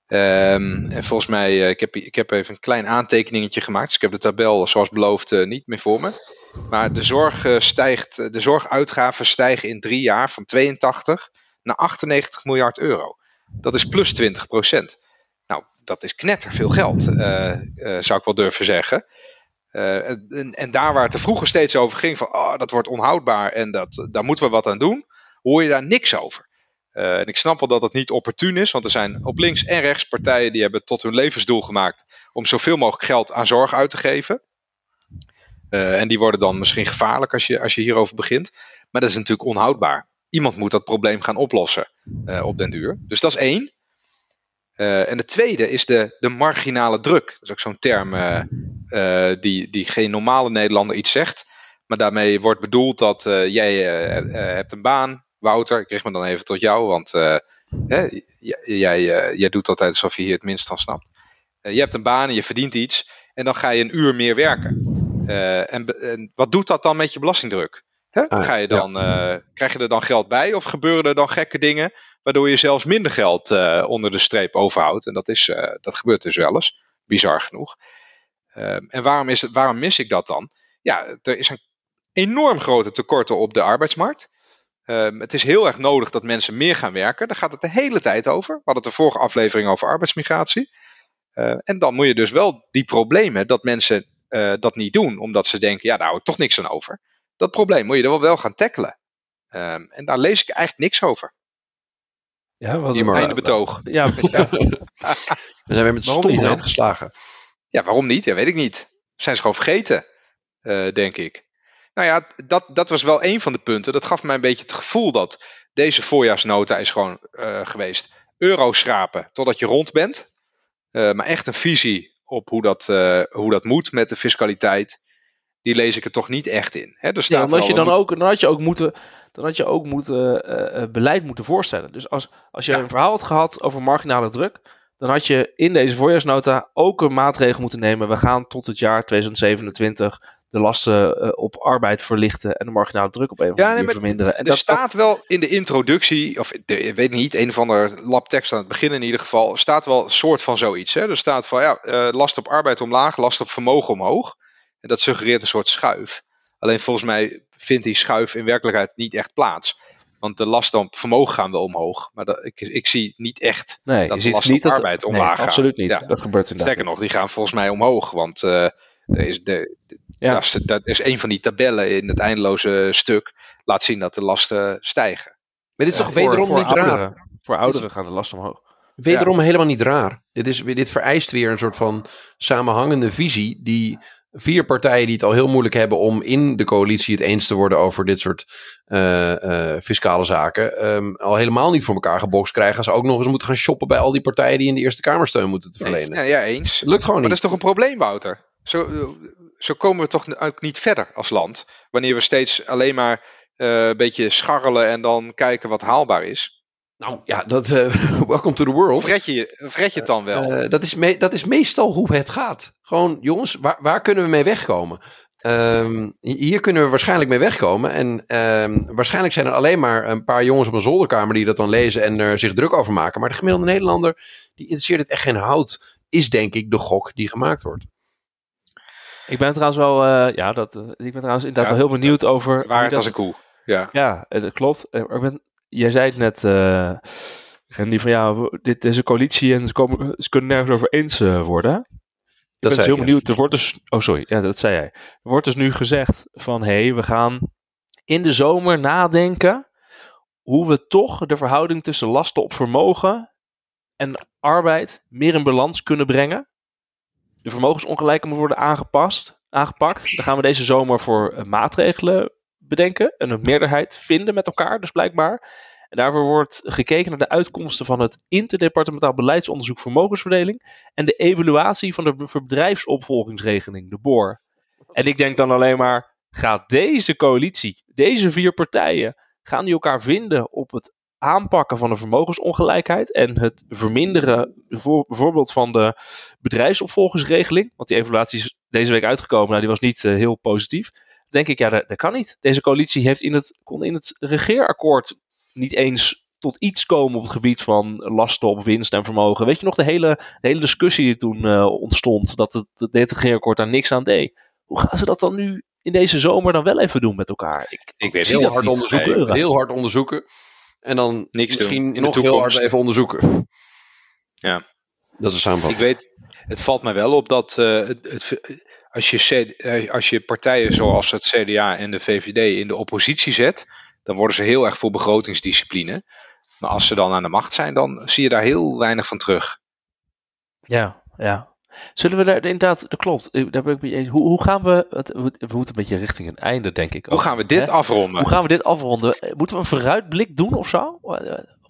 Speaker 1: Um, en volgens mij, uh, ik, heb, ik heb even een klein aantekeningetje gemaakt. Dus ik heb de tabel zoals beloofd uh, niet meer voor me. Maar de, zorg, stijgt, de zorguitgaven stijgen in drie jaar van 82 naar 98 miljard euro. Dat is plus 20 procent. Nou, dat is knetter veel geld, zou ik wel durven zeggen. Uh, en, en, daar waar het er vroeger steeds over ging van oh, dat wordt onhoudbaar en dat, daar moeten we wat aan doen, hoor je daar niks over. Uh, en ik snap wel dat het niet opportun is, want er zijn op links en rechts partijen die hebben tot hun levensdoel gemaakt om zoveel mogelijk geld aan zorg uit te geven. Uh, en die worden dan misschien gevaarlijk als je, als je hierover begint. Maar dat is natuurlijk onhoudbaar. Iemand moet dat probleem gaan oplossen op den duur. Dus dat is één. En de tweede is de, de marginale druk. Dat is ook zo'n term die, die geen normale Nederlander iets zegt. Maar daarmee wordt bedoeld dat jij hebt een baan, Wouter. Ik richt me dan even tot jou, want Hè, jij, eh, jij doet altijd alsof je hier het minst van snapt. Eh, je hebt een baan en je verdient iets. En dan ga je een uur meer werken. Eh, en, en, wat doet dat dan met je belastingdruk? Hè? Ah, ga je dan, krijg je er dan geld bij of gebeuren er dan gekke dingen waardoor je zelfs minder geld onder de streep overhoudt? En dat, is, dat gebeurt dus wel eens, bizar genoeg. Ehm, en waarom, is het, waarom mis ik dat dan? Ja, er is een enorm grote tekorten op de arbeidsmarkt. Um, het is heel erg nodig dat mensen meer gaan werken. Daar gaat het de hele tijd over. We hadden het de vorige aflevering over arbeidsmigratie. Uh, en dan moet je dus wel die problemen dat mensen uh, dat niet doen, omdat ze denken, ja, daar hou ik toch niks aan over. Dat probleem moet je er wel, wel gaan tackelen. Um, en daar lees ik eigenlijk niks over.
Speaker 2: Ja, wat
Speaker 1: een einde betoog.
Speaker 2: Ja, ja. [laughs] [laughs]
Speaker 3: We zijn weer met stomheid geslagen.
Speaker 1: Ja, waarom niet? Ja, weet ik niet. Zijn ze gewoon vergeten, uh, denk ik. Nou ja, dat, dat was wel een van de punten. Dat gaf mij een beetje het gevoel dat deze voorjaarsnota is gewoon uh, geweest. Euro schrapen totdat je rond bent. Uh, maar echt een visie op hoe dat, uh, hoe dat moet met de fiscaliteit. Die lees ik er toch niet echt in. Hè, er staat
Speaker 2: ja, omdat je dan, ook, dan had je ook moeten, dan had je ook moeten, beleid moeten voorstellen. Dus als, als je ja. een verhaal had gehad over marginale druk. Dan had je in deze voorjaarsnota ook een maatregel moeten nemen. We gaan tot het jaar 2027 de lasten uh, op arbeid verlichten en de marginale druk op een of andere manier verminderen. En
Speaker 1: er dat, staat wel in de introductie, of de, ik weet niet, een of ander labtekst aan het begin in ieder geval, staat wel een soort van zoiets. Hè? Er staat van ja, last op arbeid omlaag, last op vermogen omhoog. En dat suggereert een soort schuif. Alleen volgens mij vindt die schuif in werkelijkheid niet echt plaats. Want de lasten op vermogen gaan wel omhoog. Maar dat, ik, ik zie niet echt
Speaker 2: nee,
Speaker 1: dat de lasten op arbeid
Speaker 2: dat,
Speaker 1: omlaag
Speaker 2: nee,
Speaker 1: gaan.
Speaker 2: Absoluut niet. Ja. Dat gebeurt inderdaad.
Speaker 1: Sterker nog, die gaan volgens mij omhoog. Want uh, er is de, ja. Dat, is, dat is een van die tabellen in het eindeloze stuk. Laat zien dat de lasten stijgen.
Speaker 3: Maar dit is toch wederom
Speaker 2: voor
Speaker 3: niet
Speaker 2: ouderen,
Speaker 3: raar?
Speaker 2: Voor ouderen gaan de lasten omhoog.
Speaker 3: Wederom helemaal niet raar. Dit, is, dit vereist weer een soort van samenhangende visie die vier partijen die het al heel moeilijk hebben om in de coalitie het eens te worden over dit soort uh, uh, fiscale zaken, um, al helemaal niet voor elkaar gebokst krijgen. Als ze ook nog eens moeten gaan shoppen bij al die partijen die in de Eerste Kamer steun moeten te verlenen.
Speaker 1: Ja, ja eens.
Speaker 3: Lukt gewoon
Speaker 1: maar
Speaker 3: niet.
Speaker 1: dat is toch een probleem, Wouter? Zo, zo komen we toch ook niet verder als land. Wanneer we steeds alleen maar uh, een beetje scharrelen en dan kijken wat haalbaar is.
Speaker 3: Nou ja, dat, uh, [laughs] welcome to the world.
Speaker 1: Vred je, je het dan wel?
Speaker 3: Uh, dat, is me, dat is meestal hoe het gaat. Gewoon, jongens, waar, waar kunnen we mee wegkomen? Um, hier kunnen we waarschijnlijk mee wegkomen. En um, waarschijnlijk zijn er alleen maar een paar jongens op een zolderkamer die dat dan lezen en er zich druk over maken. Maar de gemiddelde Nederlander, die interesseert het echt geen hout, is denk ik de gok die gemaakt wordt.
Speaker 2: Ik ben trouwens wel, uh, ja, dat, ik ben trouwens inderdaad ja, wel heel benieuwd over.
Speaker 1: Waar het als een koe. Ja,
Speaker 2: ja het klopt. Ik ben, jij zei het net, uh, die van ja, dit is een coalitie en ze, komen, ze kunnen nergens over eens uh, worden. Ik
Speaker 3: dat
Speaker 2: ben heel
Speaker 3: ik,
Speaker 2: benieuwd. Er wordt dus, oh sorry, ja, dat zei jij. Er wordt dus nu gezegd van hé, hey, we gaan in de zomer nadenken hoe we toch de verhouding tussen lasten op vermogen en arbeid meer in balans kunnen brengen. De vermogensongelijkheid moet worden aangepast, aangepakt. Daar gaan we deze zomer voor uh, maatregelen bedenken en een meerderheid vinden met elkaar, dus blijkbaar. En daarvoor wordt gekeken naar de uitkomsten van het interdepartementaal beleidsonderzoek vermogensverdeling en de evaluatie van de bedrijfsopvolgingsregeling, de BOR. En ik denk dan alleen maar, gaat deze coalitie, deze vier partijen, gaan die elkaar vinden op het aanpakken van de vermogensongelijkheid en het verminderen bijvoorbeeld van de bedrijfsopvolgingsregeling, want die evaluatie is deze week uitgekomen, nou die was niet uh, heel positief. Denk ik, ja, dat, dat, kan niet. Deze coalitie heeft in het, kon in het regeerakkoord niet eens tot iets komen op het gebied van lasten op winst en vermogen. Weet je nog de hele, de hele discussie die toen uh, ontstond, dat het, het, het regeerakkoord daar niks aan deed. Hoe gaan ze dat dan nu in deze zomer dan wel even doen met elkaar? Ik,
Speaker 3: ik weet heel hard onderzoeken. Gebeuren. Heel hard onderzoeken. En dan
Speaker 1: Niks
Speaker 3: misschien
Speaker 1: doen,
Speaker 3: nog heel hard even onderzoeken.
Speaker 1: Ja.
Speaker 3: Dat is een samenvatting.
Speaker 1: Ik weet, het valt mij wel op dat uh, het, het, als, je, als je partijen zoals het CDA en de VVD in de oppositie zet, dan worden ze heel erg voor begrotingsdiscipline. Maar als ze dan aan de macht zijn, dan zie je daar heel weinig van terug.
Speaker 2: Ja, ja. Zullen we daar inderdaad, dat klopt. Daar ben ik hoe, hoe gaan we, het, we moeten een beetje richting een einde, denk ik.
Speaker 1: Hoe gaan we dit afronden?
Speaker 2: Hoe gaan we dit afronden? Moeten we een vooruitblik doen of zo?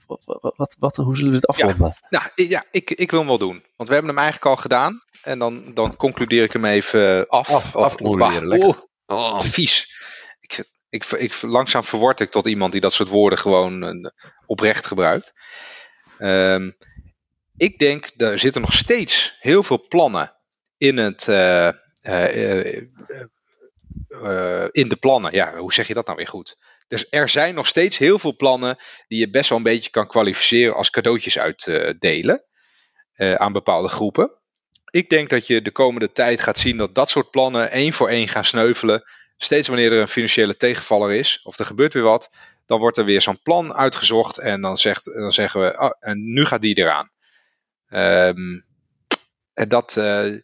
Speaker 2: Wat, wat, hoe zullen we dit afronden?
Speaker 1: Ja, nou, ja ik, ik wil hem wel doen. Want we hebben hem eigenlijk al gedaan. En dan, dan concludeer ik hem even af.
Speaker 3: Af, af
Speaker 1: oh, oh, vies. Ik, ik, ik, langzaam verword ik tot iemand die dat soort woorden gewoon uh, oprecht gebruikt. Um, ik denk, er zitten nog steeds heel veel plannen in, het, uh, uh, in de plannen. Ja, hoe zeg je dat nou weer goed? Dus er zijn nog steeds heel veel plannen die je best wel een beetje kan kwalificeren als cadeautjes uitdelen aan bepaalde groepen. Ik denk dat je de komende tijd gaat zien dat dat soort plannen één voor één gaan sneuvelen. Steeds wanneer er een financiële tegenvaller is of er gebeurt weer wat, dan wordt er weer zo'n plan uitgezocht en dan, zegt, dan zeggen we, oh, en nu gaat die eraan. Um, en dat, uh,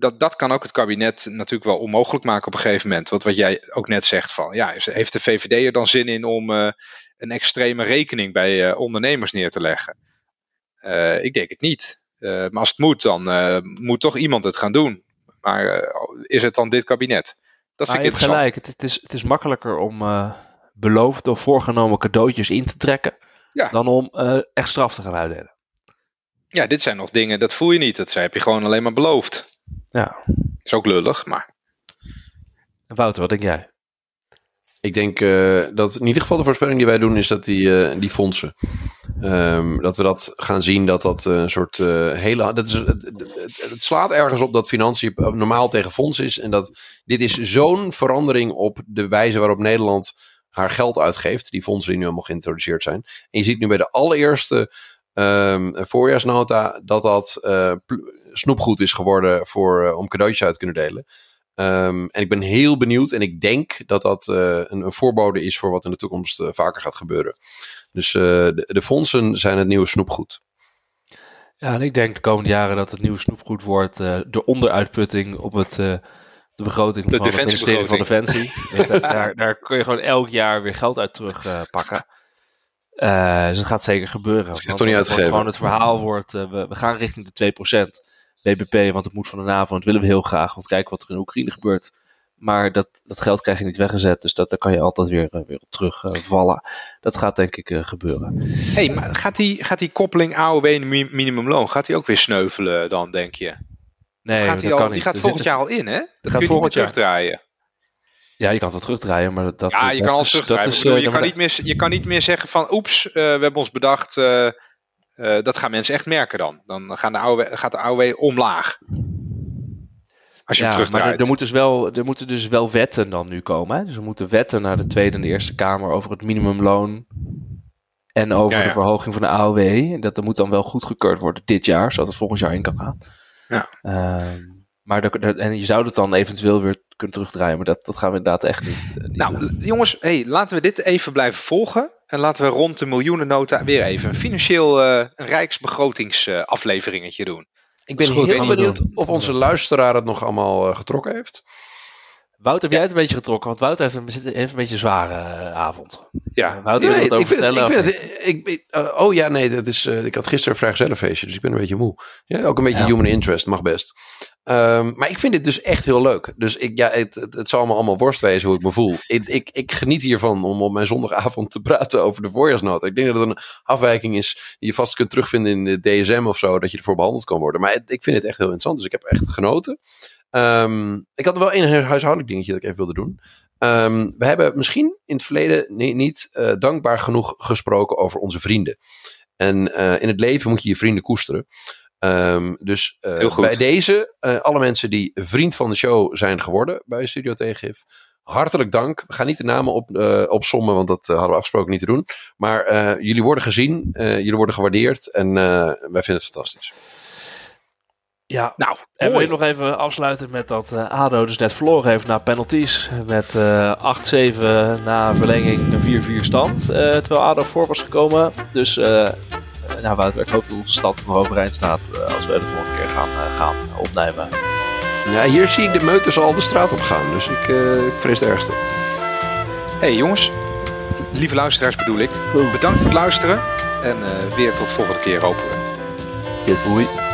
Speaker 1: dat, dat kan ook het kabinet natuurlijk wel onmogelijk maken op een gegeven moment. Want wat jij ook net zegt van, ja, heeft de VVD er dan zin in om uh, een extreme rekening bij uh, ondernemers neer te leggen? ik denk het niet. maar als het moet, dan moet toch iemand het gaan doen. Maar is het dan dit kabinet?
Speaker 2: Dat vind ik interessant. gelijk. Het, het, is, het is makkelijker om beloofde of voorgenomen cadeautjes in te trekken. Ja. Dan om echt straf te gaan uitdelen.
Speaker 1: Ja, dit zijn nog dingen, dat voel je niet. Dat heb je gewoon alleen maar beloofd.
Speaker 2: Ja.
Speaker 1: Is ook lullig, maar.
Speaker 2: Wouter, wat denk jij?
Speaker 3: Ik denk uh, dat in ieder geval de voorspelling die wij doen is dat die, uh, die fondsen. Um, dat we dat gaan zien dat dat uh, een soort hele. Dat is, het, het, slaat ergens op dat financiën normaal tegen fonds is. En dat dit is zo'n verandering op de wijze waarop Nederland haar geld uitgeeft. Die fondsen die nu allemaal geïntroduceerd zijn. En je ziet nu bij de allereerste um, voorjaarsnota dat dat uh, snoepgoed is geworden voor, uh, om cadeautjes uit te kunnen delen. Um, en ik ben heel benieuwd en ik denk dat dat uh, een, een, voorbode is voor wat in de toekomst vaker gaat gebeuren. Dus de, de, fondsen zijn het nieuwe snoepgoed.
Speaker 2: Ja, en ik denk de komende jaren dat het nieuwe snoepgoed wordt de onderuitputting op het de begroting
Speaker 1: de van het ministerie
Speaker 2: van Defensie. [laughs] daar, daar, kun je gewoon elk jaar weer geld uit terugpakken. Uh, dus het gaat zeker gebeuren. Dat
Speaker 3: gaat toch niet uitgegeven?
Speaker 2: Gewoon het verhaal wordt, uh, we, we, gaan richting de 2% BBP, want het moet van de NAVO en dat willen we heel graag. Want kijk wat er in Oekraïne gebeurt. Maar dat, dat geld krijg je niet weggezet, dus dat, daar kan je altijd weer, uh, weer op terugvallen. dat gaat denk ik gebeuren.
Speaker 1: hey, maar gaat die, gaat die koppeling AOW en minimumloon, gaat die ook weer sneuvelen dan, denk je? Nee, gaat die, al, die gaat volgend jaar al in, hè? Dat kun je niet meer terugdraaien.
Speaker 2: Ja, je kan het wel terugdraaien, maar dat...
Speaker 1: Ja, je kan alles terugdraaien. Is, je, kan niet meer, je kan niet meer zeggen van, oeps, uh, we hebben ons bedacht... Uh, uh, dat gaan mensen echt merken dan. Dan gaan de AOW, gaat de AOW omlaag. Als je ja, terugdraait.
Speaker 2: Maar er, er, moet dus wel, er moeten dus wel wetten dan nu komen. Hè? Dus er moeten wetten naar de Tweede en de Eerste Kamer over het minimumloon... en over ja, ja. de verhoging van de AOW. Dat er moet dan wel goedgekeurd worden dit jaar, zodat het volgend jaar in kan gaan.
Speaker 1: Ja.
Speaker 2: Ehm, maar de, en je zou het dan eventueel weer kunnen terugdraaien. Maar dat, dat gaan we inderdaad echt niet. Uh,
Speaker 1: nou, jongens, hey, laten we dit even blijven volgen. En laten we rond de miljoenennota weer even een financieel uh, een rijksbegrotingsafleveringetje doen.
Speaker 3: Ik ben heel benieuwd of onze luisteraar het nog allemaal uh, getrokken heeft.
Speaker 2: Wouter, heb jij het een beetje getrokken? Want Wouter heeft een, heeft een beetje een zware uh, avond.
Speaker 1: Ja,
Speaker 2: Wouter, wil
Speaker 3: ik, vind het, ik vind het, ik, uh, oh ja, nee, dat is, uh, ik had gisteren een feestje, dus ik ben een beetje moe. Ja, ook een beetje ja. human interest, mag best. Um, maar ik vind dit dus echt heel leuk. Dus ik, ja, het, het, het zal me allemaal worst wezen hoe ik me voel. Ik, ik, ik geniet hiervan om op mijn zondagavond te praten over de voorjaarsnota. Ik denk dat het een afwijking is die je vast kunt terugvinden in de DSM of zo, dat je ervoor behandeld kan worden. Maar het, ik vind het echt heel interessant, dus ik heb echt genoten. Um, ik had wel één huishoudelijk dingetje dat ik even wilde doen. Um, we hebben misschien in het verleden niet, niet uh, dankbaar genoeg gesproken over onze vrienden. En uh, in het leven moet je je vrienden koesteren. Um, dus uh, bij deze, alle mensen die vriend van de show zijn geworden bij Studio Tegengif. Hartelijk dank. We gaan niet de namen op, opsommen, want dat hadden we afgesproken niet te doen. Maar jullie worden gezien, jullie worden gewaardeerd en wij vinden het fantastisch.
Speaker 2: Ja, nou, en wil nog even afsluiten met dat uh, ADO dus net verloren heeft na penalties. Met uh, eh, 8-7 na verlenging een 4-4 stand. Uh, terwijl ADO voor was gekomen. Dus, nou Wouter, ik hoop dat onze stad nog overeind staat als we de volgende keer gaan, gaan opnemen.
Speaker 3: Ja, hier zie ik de meuters al de straat op gaan. Dus ik, ik vrees het ergste.
Speaker 1: hey, jongens, lieve luisteraars bedoel ik. Bedankt voor het luisteren. En weer tot de volgende keer hopen we.
Speaker 3: Yes.